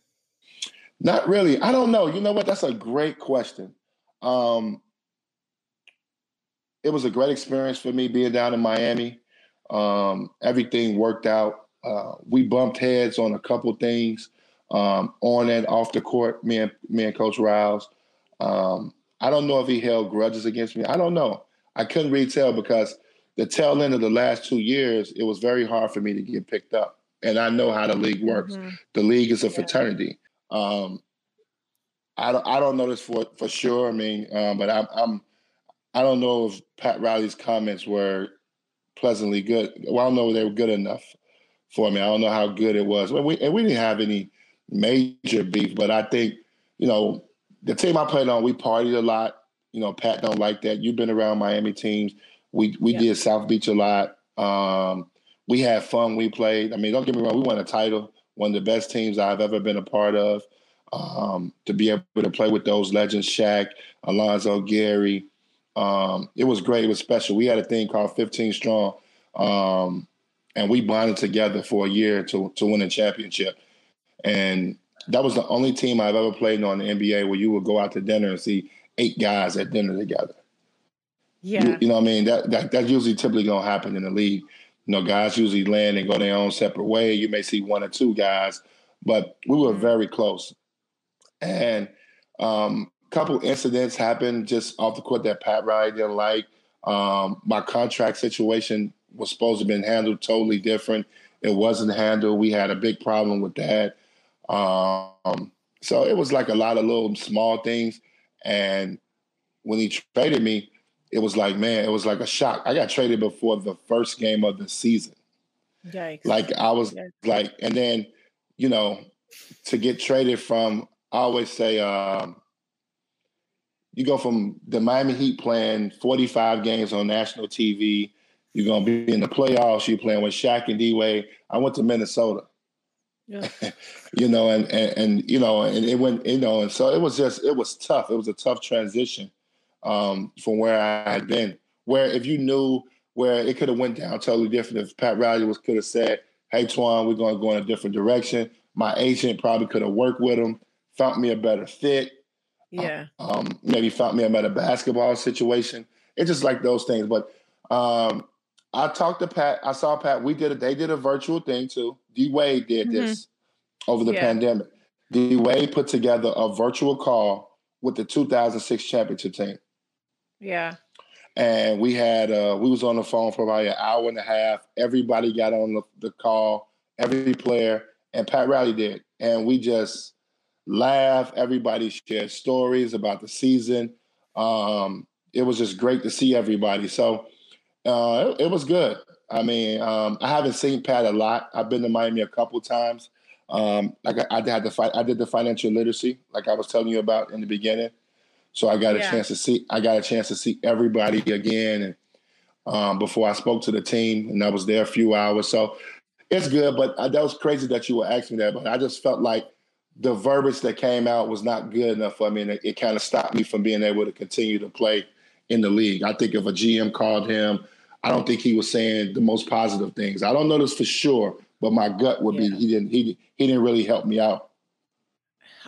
Not really. I don't know. You know what? That's a great question. Um, it was a great experience for me being down in Miami. Um, everything worked out. Uh, we bumped heads on a couple things um, on and off the court. Me and me and Coach Riles. Um, I don't know if he held grudges against me. I don't know. I couldn't really tell because the tail end of the last two years, it was very hard for me to get picked up. And I know how the league works. Mm-hmm. The league is a fraternity. Um, I don't. I don't know this for for sure. I mean, um, but I'm, I'm I don't know if Pat Riley's comments were pleasantly good. Well, I don't know if they were good enough for me. I don't know how good it was. Well, we, and we didn't have any major beef, but I think, you know, the team I played on, we partied a lot. You know, Pat don't like that. You've been around Miami teams. We we yeah. did South Beach a lot. Um, we had fun. We played. I mean, don't get me wrong. We won a title. One of the best teams I've ever been a part of. Um, to be able to play with those legends, Shaq, Alonzo, Gary, um, it was great. It was special. We had a thing called 15 Strong, um, and we bonded together for a year to to win a championship. And that was the only team I've ever played on in the NBA where you would go out to dinner and see eight guys at dinner together.
Yeah,
you, you know what I mean. That that that's usually typically gonna happen in the league. You know, guys usually land and go their own separate way. You may see one or two guys, but we were very close. And um, couple incidents happened just off the court that Pat Riley didn't like. Um, my contract situation was supposed to have been handled totally different. It wasn't handled. We had a big problem with that. Um, so it was like a lot of little small things. And when he traded me, it was like, man, it was like a shock. I got traded before the first game of the season. Yikes. Like I was Yikes. like, and then, you know, to get traded from, I always say, um, you go from the Miami Heat playing 45 games on national TV. You're gonna be in the playoffs. You're playing with Shaq and D Wade. I went to Minnesota. Yeah. [LAUGHS] you know, and, and and you know, and it went, you know, and so it was just it was tough. It was a tough transition um, from where I had been. Where if you knew where it could have went down totally different if Pat Riley was could have said, "Hey, Twan, we're going to go in a different direction." My agent probably could have worked with him, found me a better fit.
Yeah.
Um, maybe found me about a basketball situation. It's just like those things. But um, I talked to Pat. I saw Pat. We did it. They did a virtual thing too. D Wade did mm-hmm. this over the yeah. pandemic. D Wade put together a virtual call with the 2006 championship team.
Yeah.
And we had uh, we was on the phone for about an hour and a half. Everybody got on the, the call, every player, and Pat Riley did. And we just laughed. Everybody shared stories about the season. Um, it was just great to see everybody. So uh, it, it, was good. I mean, um, I haven't seen Pat a lot. I've been to Miami a couple times. Um, like I, I, had the fight, I did the financial literacy, like I was telling you about in the beginning. So I got yeah. a chance to see, I got a chance to see everybody again, and um, before I spoke to the team, and I was there a few hours. So it's good, but I, that was crazy that you were asking me that. But I just felt like the verbiage that came out was not good enough for me, and it, it kind of stopped me from being able to continue to play in the league. I think if a GM called him, I don't think he was saying the most positive things. I don't know this for sure, but my gut would yeah. be he didn't he he didn't really help me out.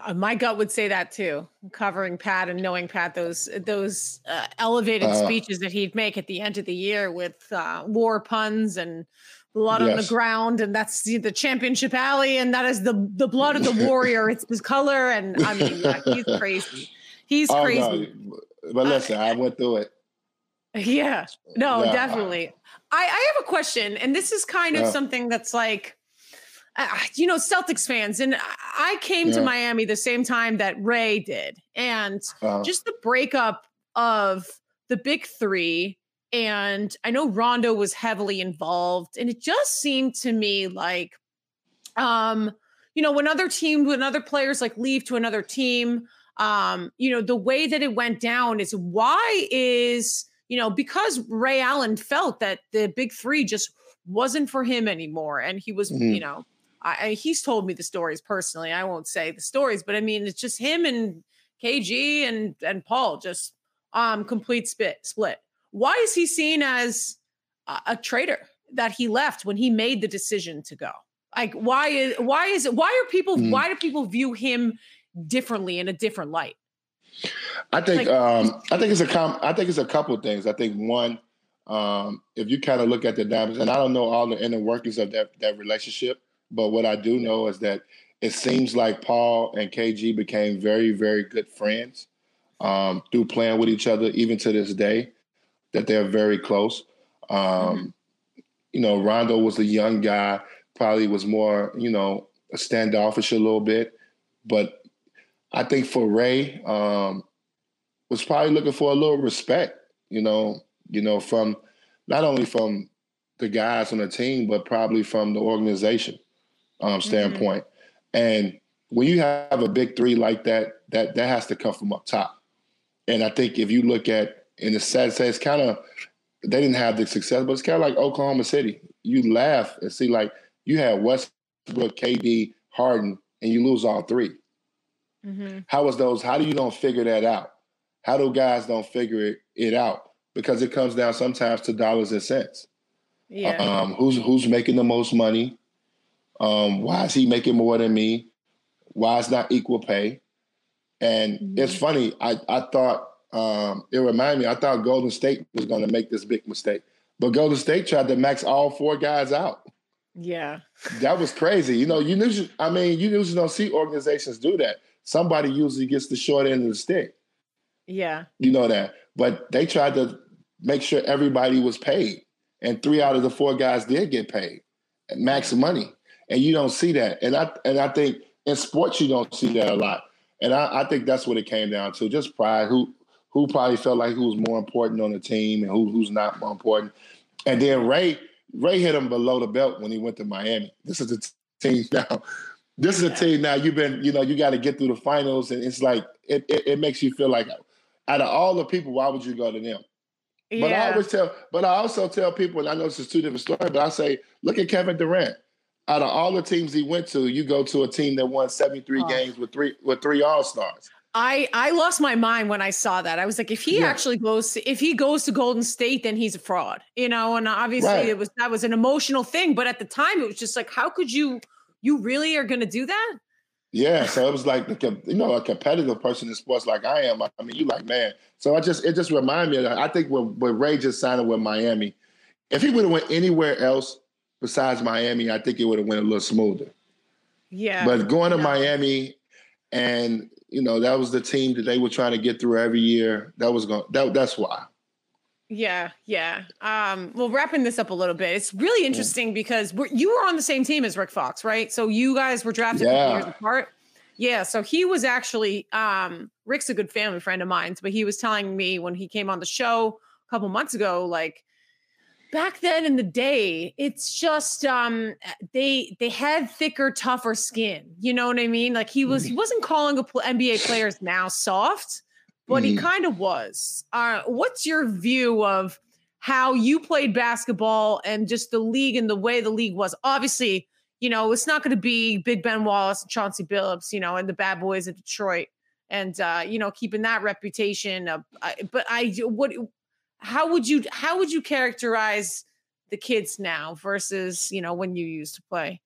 Uh, my gut would say that too. Covering Pat and knowing Pat, those those uh, elevated uh, speeches that he'd make at the end of the year with uh, war puns and blood yes. on the ground, and that's the, the, championship alley, and that is the the blood of the [LAUGHS] warrior. it's his color, and I mean, yeah, [LAUGHS] he's crazy. He's oh, crazy.
No. But listen, I went through it.
Yeah. No, yeah. definitely. I, I have a question, and this is kind of yeah. something that's like, uh, you know, Celtics fans, and I came to Miami the same time that Ray did, and uh-huh. just the breakup of the big three. And I know Rondo was heavily involved, and it just seemed to me like, um, you know, when other teams, when other players like leave to another team, um, you know, the way that it went down is why is you know, because Ray Allen felt that the big three just wasn't for him anymore. And he was, mm-hmm. you know, I, he's told me the stories personally. I won't say the stories, but I mean, it's just him and KG and and Paul just um complete split split. Why is he seen as a, a traitor that he left when he made the decision to go? Like why is why is it why are people mm. why do people view him differently in a different light?
I think like, um, I think it's a com- I think it's a couple of things. I think one, um, if you kind of look at the dynamics, and I don't know all the inner workings of that that relationship, but what I do know is that it seems like Paul and KG became very very good friends um, through playing with each other, even to this day, that they're very close. Um, mm-hmm. You know, Rondo was a young guy, probably was more you know standoffish a little bit, but I think for Ray um, was probably looking for a little respect, you know, you know, from not only from the guys on the team, but probably from the organization um, standpoint. Mm-hmm. And when you have a big three like that, that that has to come from up top. And I think if you look at in the sad to say it's kind of they didn't have the success, but it's kind of like Oklahoma City. You laugh and see like you had Westbrook, KD, Harden, and you lose all three. Mm-hmm. How was those? How do you don't figure that out? How do guys don't figure it, it out? Because it comes down sometimes to dollars and cents. Yeah. Um, who's who's making the most money? Um, why is he making more than me? Why is not equal pay? And mm-hmm. it's funny. I I thought um, it reminded me. I thought Golden State was going to make this big mistake, but Golden State tried to max all four guys out.
Yeah,
that was crazy. You know, you usually, I mean, you usually don't see organizations do that somebody usually gets the short end of the stick.
Yeah.
You know that. But they tried to make sure everybody was paid. And three out of the four guys did get paid max money. And you don't see that. And I and I think in sports you don't see that a lot. And I, I think that's what it came down to. Just pride. Who who probably felt like who was more important on the team and who who's not more important. And then Ray Ray hit him below the belt when he went to Miami. This is the team [LAUGHS] now this is a team now you've been, you know, you got to get through the finals, and it's like it, it, it, makes you feel like out of all the people, why would you go to them? Yeah. But I always tell, but I also tell people, and I know this is two different stories, but I say, look at Kevin Durant. Out of all the teams he went to, you go to a team that won 73 oh. games with three with three All Stars.
I I lost my mind when I saw that. I was like, if he yeah. actually goes, to, if he goes to Golden State, then he's a fraud, you know. And obviously, right. it was that was an emotional thing, but at the time, it was just like, how could you? you really are going to do that?
Yeah, so it was like you know a competitive person in sports like I am. I mean, you like man. So I just it just reminded me. Of, I think when when Ray just signed with Miami, if he would have went anywhere else besides Miami, I think it would have went a little smoother.
Yeah.
But going to Miami and you know, that was the team that they were trying to get through every year. That was going that that's why.
Yeah, yeah. Um, well, wrapping this up a little bit, it's really interesting because we're, you were on the same team as Rick Fox, right? So you guys were drafted yeah. years apart. Yeah, so he was actually um, Rick's a good family friend of mine, but he was telling me when he came on the show a couple months ago, like back then in the day it's just um they they had thicker tougher skin you know what i mean like he was he mm-hmm. wasn't calling a pl- nba players now soft but he mm-hmm. kind of was uh what's your view of how you played basketball and just the league and the way the league was obviously you know it's not going to be big ben wallace and chauncey billups you know and the bad boys of detroit and uh you know keeping that reputation uh, but i what how would you how would you characterize the kids now versus you know when you used to play?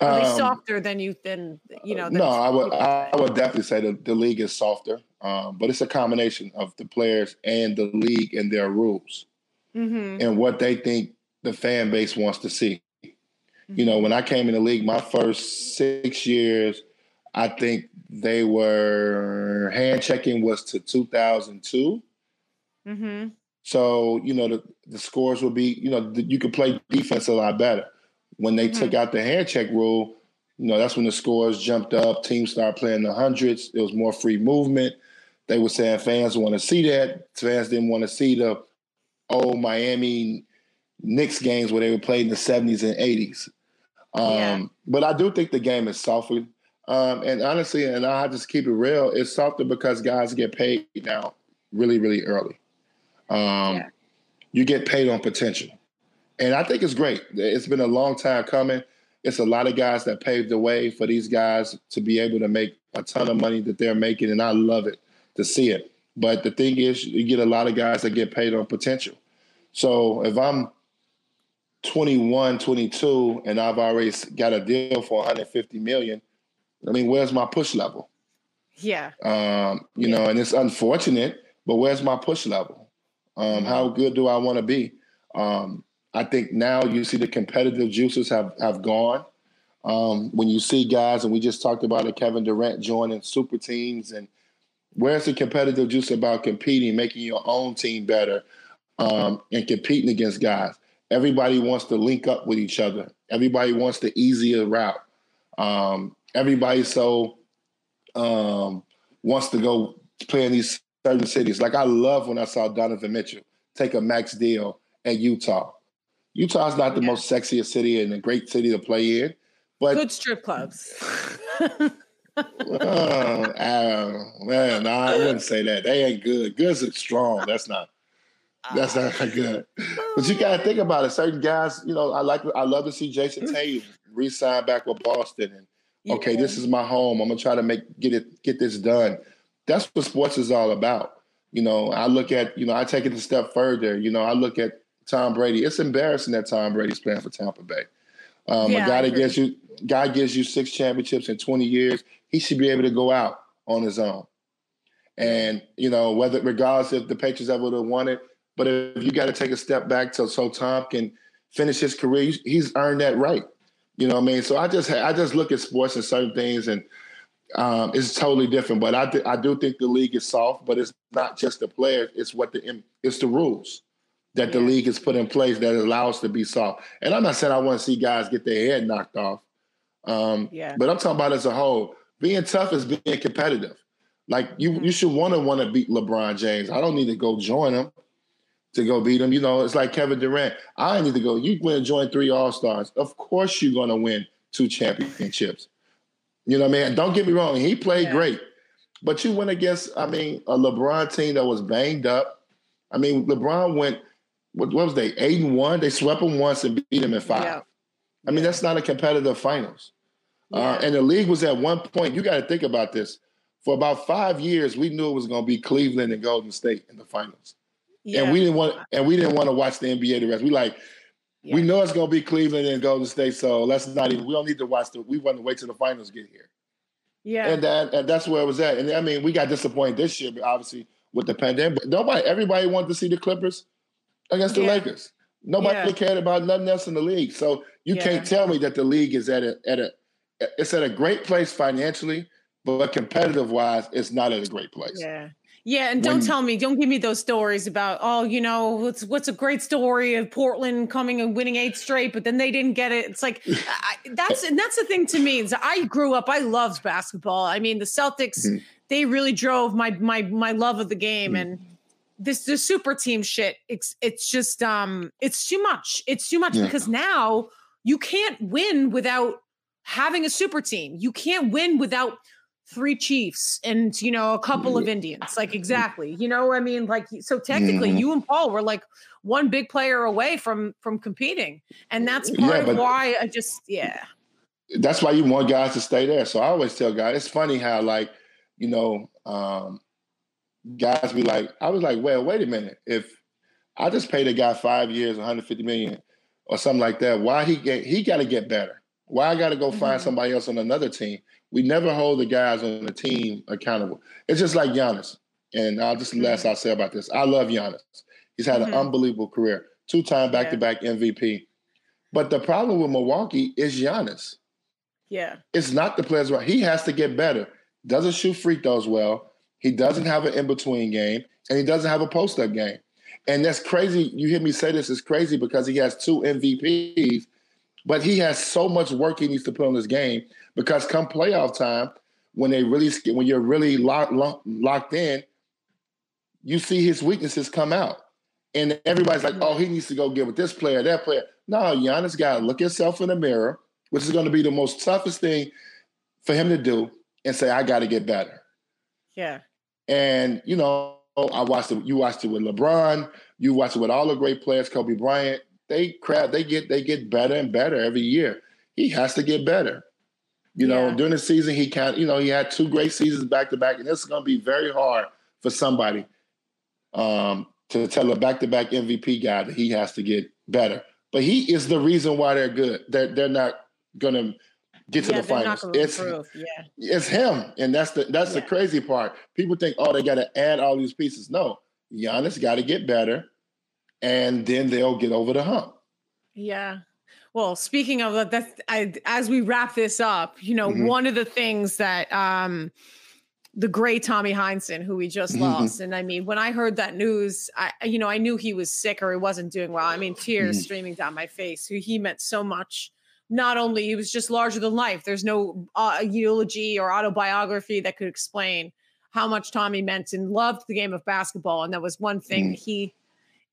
Are they um, softer than you than you know?
no, I would I would definitely say that the league is softer, um, but it's a combination of the players and the league and their rules mm-hmm. and what they think the fan base wants to see. Mm-hmm. You know, mm-hmm. when I came in the league, my first six years, I think they were hand checking was to 2002. Mm-hmm. So, you know, the, the scores will be, you know, the, you could play defense a lot better. When they mm-hmm. took out the hand check rule, you know, that's when the scores jumped up. Teams started playing the hundreds. There was more free movement. They were saying fans want to see that. Fans didn't want to see the old Miami Knicks games where they were played in the 70s and 80s. Um, yeah. But I do think the game is softer. Um, and honestly, and I just keep it real, it's softer because guys get paid now really, really early. Um, yeah. You get paid on potential. And I think it's great. It's been a long time coming. It's a lot of guys that paved the way for these guys to be able to make a ton of money that they're making. And I love it to see it. But the thing is, you get a lot of guys that get paid on potential. So if I'm 21, 22, and I've already got a deal for 150 million, I mean, where's my push level?
Yeah.
Um, you yeah. know, and it's unfortunate, but where's my push level? Um, how good do I want to be? Um, I think now you see the competitive juices have have gone. Um, when you see guys, and we just talked about it, Kevin Durant joining super teams, and where's the competitive juice about competing, making your own team better, um, and competing against guys? Everybody wants to link up with each other. Everybody wants the easier route. Um, everybody so um, wants to go play in these certain cities. Like I love when I saw Donovan Mitchell take a max deal at Utah. Utah's not the yeah. most sexiest city and a great city to play in, but
good strip clubs. [LAUGHS]
oh, uh, man, no, I wouldn't say that. They ain't good. Goods are strong. That's not. That's not good. But you gotta think about it. Certain guys, you know, I like. I love to see Jayson Tatum re-sign back with Boston, and okay, yeah. this is my home. I'm gonna try to make get it get this done that's what sports is all about. You know, I look at, you know, I take it a step further. You know, I look at Tom Brady. It's embarrassing that Tom Brady's playing for Tampa Bay. Um, yeah, a guy that gives you, guy gives you six championships in 20 years. He should be able to go out on his own. And you know, whether regardless if the Patriots ever would have won it, but if you got to take a step back to so Tom can finish his career, he's earned that right. You know what I mean? So I just I just look at sports and certain things and um, it's totally different. But I, th- I do think the league is soft, but it's not just the players; it's what the it's the rules that the league has put in place that allows to be soft. And I'm not saying I want to see guys get their head knocked off. Um, yeah. But I'm talking about as a whole. Being tough is being competitive. Like you, mm-hmm. you should want to want to beat LeBron James. I don't need to go join him to go beat him. You know, it's like Kevin Durant. I need to go. You went and join three All Stars. Of course, you're going to win two championships. You know what I mean? Don't get me wrong, he played yeah. great. But you went against, I mean, a LeBron team that was banged up. I mean, LeBron went, what, what was they, eight and one? They swept him once and beat him in five. Yeah. I mean, that's not a competitive finals. Uh, yeah. Uh, and the league was at one point, you got to think about this. For about five years, we knew it was going to be Cleveland and Golden State in the finals. Yeah. And we didn't want and we didn't want to watch the NBA the rest. We like, yeah. We know it's going to be Cleveland and Golden State, so let's not even. We don't need to watch the. We want to wait till the finals get here.
Yeah,
and that and that's where it was at. And I mean, we got disappointed this year, but obviously with the pandemic. But nobody, everybody wanted to see the Clippers against the yeah. Lakers. Nobody
Yeah.
cared about nothing else in the league. So you
Yeah.
can't tell me that the league is at a at a it's at a great place financially, but competitive wise, it's not at a great place.
Yeah. Yeah, and don't
When-
tell me, don't give me those stories about, oh, you know, what's what's a great story of Portland coming and winning eight straight, but then they didn't get it. It's like I, that's and that's the thing to me. Is I grew up, I loved basketball. I mean, the Celtics,
Mhm.
they really drove my my my love of the game,
Mhm.
and this the super team shit. It's it's just um, it's too much. It's too much
Yeah.
because now you can't win without having a super team. You can't win without three chiefs and you know a couple of indians like exactly you know i mean like so technically
Mhm.
you and paul were like one big player away from from competing and that's part
Yeah,
of why i just yeah
That's why you want guys to stay there. So I always tell guys, it's funny how like, you know, um, guys be like, I was like, well, wait a minute. If I just paid a guy five years, 150 million or something like that, why he get he got to get better? Why I got to go find
Mhm.
somebody else on another team? We never hold the guys on the team accountable. It's just like Giannis. And I'll just last I'll say about this. I love Giannis. He's had an
Mhm.
unbelievable career, two time back to back MVP. But the problem with Milwaukee is Giannis.
yeah
It's not the players. right. He has to get better. Doesn't shoot free throws well. He doesn't have an in between game, and he doesn't have a post up game. And that's crazy. You hear me say this is crazy because he has two MVPs, but he has so much work he needs to put on his game. Because come playoff time, when they really when you're really locked locked, locked in, you see his weaknesses come out, and everybody's like, "Oh, he needs to go get with this player, that player." No, Giannis got to look himself in the mirror, which is going to be the most toughest thing for him to do, and say, "I got to get better."
yeah
And you know, I watched it. You watched it with LeBron. You watched it with all the great players, Kobe Bryant. They crap. They get they get better and better every year. He has to get better. You know, during the season, he can't. You know, he had two great seasons back to back, and this is going to be very hard for somebody um, to tell a back to back MVP guy that he has to get better. But he is the reason why they're good. They're they're not going to get to
yeah
the finals. It's
yeah
it's him, and that's the that's the crazy part. People think, oh, they got to add all these pieces. No, Giannis got to get better, and then they'll get over the hump.
Yeah. Well, speaking of that, that's I, as we wrap this up, you know,
Mhm.
one of the things that um the great Tommy Heinsohn, who we just
Mhm.
lost, and I mean, when I heard that news, I you know I knew he was sick or he wasn't doing well. I mean, tears
Mhm.
streaming down my face. Who he meant so much. Not only he was just larger than life. There's no uh, eulogy or autobiography that could explain how much Tommy meant and loved the game of basketball. And that was one thing he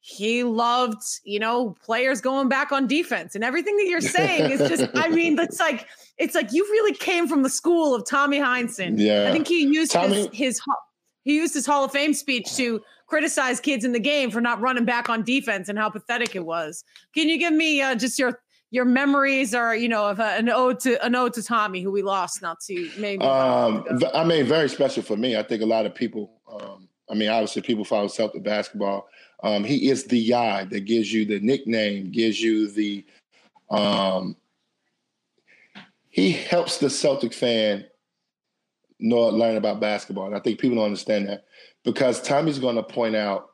he loved, you know, players going back on defense and everything that you're saying is just, I mean, [LAUGHS] that's like, it's like you really came from the school of Tommy Heinsohn.
Yeah.
I think he used his,
Tommy-
his, ho- he used his Hall of Fame speech to criticize kids in the game for not running back on defense and how pathetic it was. Can you give me uh, just your, your memories or, you know, of a, an ode to, an ode to Tommy who we lost not to maybe.
Um, I mean, very special for me. I think a lot of people. Um, I mean, obviously, people follow Celtic basketball. Um, he is the guy that gives you the nickname, gives you the. Um, he helps the Celtic fan know learn about basketball, and I think people don't understand that because Tommy's going to point out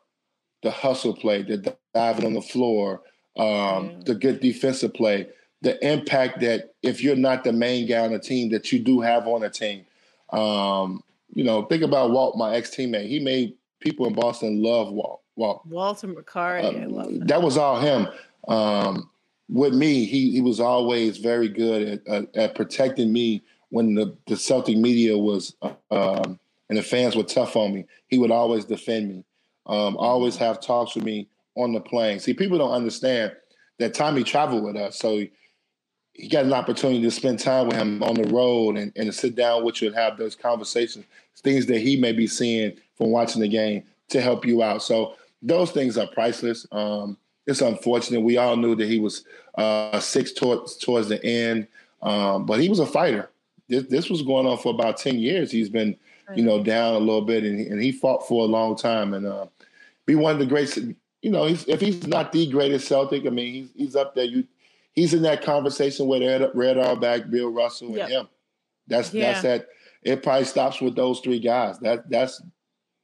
the hustle play, the diving on the floor, um,
Yeah.
the good defensive play, the impact that if you're not the main guy on the team, that you do have on a team. Um, you know, think about Walt, my ex teammate. He made people in Boston love Walt. Walt.
Walter McCarty. I love that.
that was all him. Um, with me, he he was always very good at, at, at protecting me when the, the Celtic media was um, and the fans were tough on me. He would always defend me. Um, always have talks with me on the plane. See, people don't understand that Tommy traveled with us, so he got an opportunity to spend time with him on the road and, and to sit down with you and have those conversations, things that he may be seeing from watching the game to help you out. So those things are priceless. Um, it's unfortunate. We all knew that he was uh, sick towards towards the end, um, but he was a fighter. This, this was going on for about ten years. He's been, you know, down a little bit, and, he- and he fought for a long time, and uh, be one of the greats. You know, he's, if he's not the greatest Celtic, I mean, he's he's up there. You, he's in that conversation with Red, Red Auerbach, Bill Russell, and
Yep.
him. That's
Yeah.
that's that. It probably stops with those three guys. That that's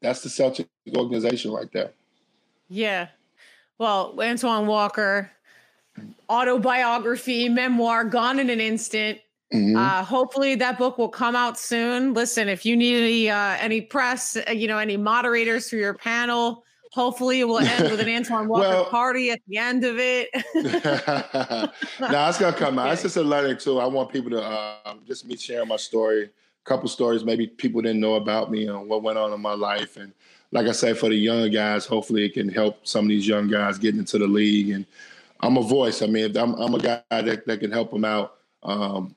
that's the Celtic organization right there.
Yeah. Well, Antoine Walker, autobiography, memoir, gone in an instant. Mm-hmm. Uh, hopefully that book will come out soon. Listen, if you need any uh, any press, uh, you know, any moderators for your panel, hopefully it will end with an Antoine [LAUGHS] Walker well, party at the end of it. [LAUGHS] [LAUGHS]
no, it's gonna come out. It's just a letter too. I want people to uh, just me sharing my story, a couple stories maybe people didn't know about me and what went on in my life, and like I said, for the younger guys, hopefully it can help some of these young guys get into the league. And I'm a voice. I mean, I'm, I'm a guy that, that can help them out. Um,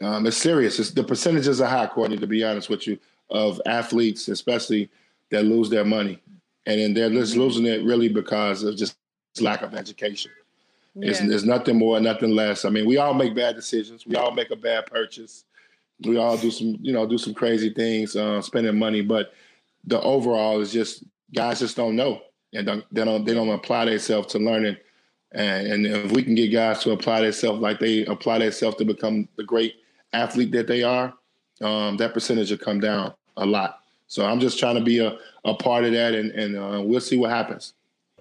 um, it's serious. It's, the percentages are high, Courtney, to be honest with you, of athletes, especially that lose their money. And then they're just mm-hmm. losing it really because of just lack of education. Yeah. It's, there's nothing more, nothing less. I mean, we all make bad decisions. We all make a bad purchase. We all do some, you know, do some crazy things, uh, spending money. But the overall is just guys just don't know and don't, they don't they don't apply themselves to learning. And, and if we can get guys to apply themselves like they apply themselves to become the great athlete that they are, um, that percentage will come down a lot. So I'm just trying to be a, a part of that, and, and uh, we'll see what happens.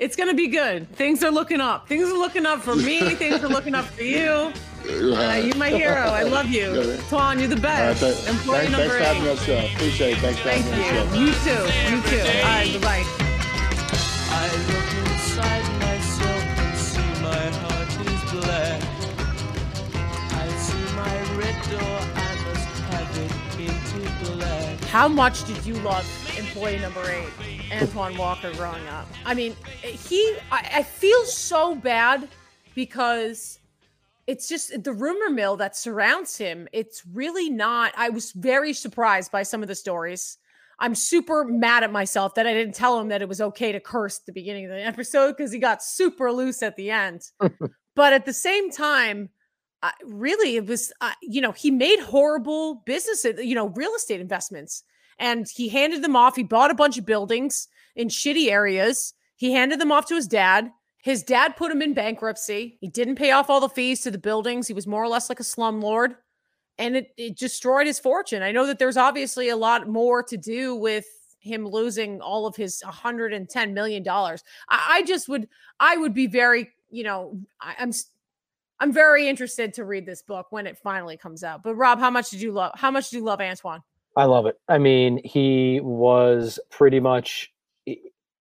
It's going to be good. Things are looking up. Things are looking up for me. [LAUGHS] Things are looking up for you. Uh, you're my hero. I love you. Twan, you're the best. Right, th- Employee thanks, number
thanks eight. Thanks for having us. Appreciate it. Thanks for
Thank
having
us. You too. You too. All right. Bye-bye. I look inside myself and see my heart is black. I see my red door. I must have it into black. How much did you love employee number eight, Antoine Walker, growing up? I mean, he, I, I feel so bad because it's just the rumor mill that surrounds him. It's really not. I was very surprised by some of the stories. I'm super mad at myself that I didn't tell him that it was okay to curse at the beginning of the episode because he got super loose at the end. [LAUGHS] but at the same time, uh, really, it was, uh, you know, he made horrible business, you know, real estate investments and he handed them off. He bought a bunch of buildings in shitty areas. He handed them off to his dad. His dad put him in bankruptcy. He didn't pay off all the fees to the buildings. He was more or less like a slumlord, and it, it destroyed his fortune. I know that there's obviously a lot more to do with him losing all of his 110 million dollars. I, I, just would, I would be very, you know, I, I'm, I'm very interested to read this book when it finally comes out. But Rob, how much did you love? How much did you love Antoine?
I love it. I mean, he was pretty much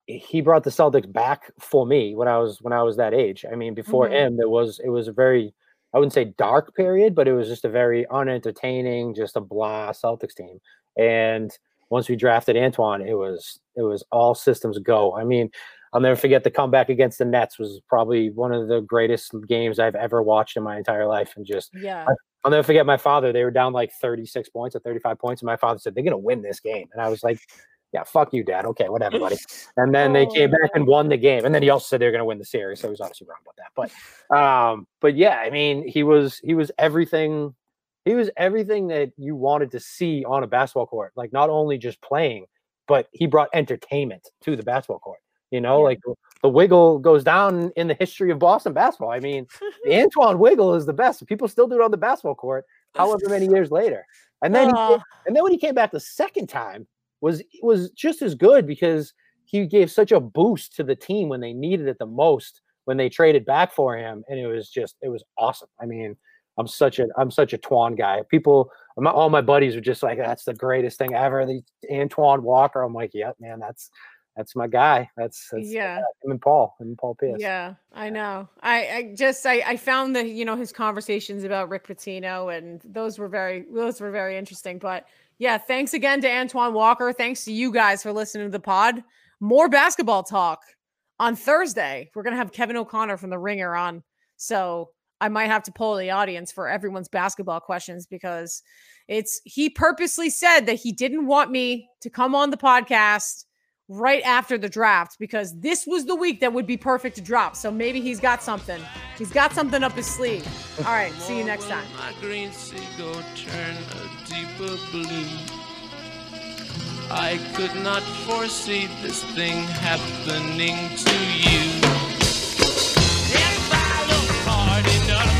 he brought the Celtics back for me when I was when I was that age. I mean, before mm-hmm. him, there was it was a very I wouldn't say dark period, but it was just a very unentertaining, just a blah Celtics team. And once we drafted Antoine, it was it was all systems go. I mean, I'll never forget the comeback against the Nets was probably one of the greatest games I've ever watched in my entire life. And just
yeah,
I, I'll never forget my father. They were down like 36 points or 35 points, and my father said they're gonna win this game. And I was like, yeah, fuck you, dad. Okay, whatever, buddy. [LAUGHS] And then they came back and won the game. And then he also said they were going to win the series, so he was obviously wrong about that. But, um, but yeah, I mean, he was he was everything. He was everything that you wanted to see on a basketball court. Like not only just playing, but he brought entertainment to the basketball court. You know, yeah. like the wiggle goes down in the history of Boston basketball. I mean, [LAUGHS] Antoine Wiggle is the best. People still do it on the basketball court, however many [LAUGHS] years later. And then, uh, he, and then when he came back the second time, was was just as good because he gave such a boost to the team when they needed it the most when they traded back for him and it was just it was awesome i mean i'm such a i'm such a twan guy people all my buddies are just like that's the greatest thing ever the antoine walker i'm like yep man that's that's my guy. That's, that's uh,
yeah.
him and Paul and Paul Pierce.
Yeah, I know. I, I just I, I found that you know his conversations about Rick Pitino and those were very those were very interesting. But yeah, thanks again to Antoine Walker. Thanks to you guys for listening to the pod. More basketball talk on Thursday. We're going to have Kevin O'Connor from The Ringer on. So I might have to pull the audience for everyone's basketball questions because it's he purposely said that he didn't want me to come on the podcast right after the draft because this was the week that would be perfect to drop. So maybe he's got something. He's got something up his sleeve. All right, see you next time. My green seagull turn a deeper blue. I could not foresee this thing happening to you. If I look hard enough.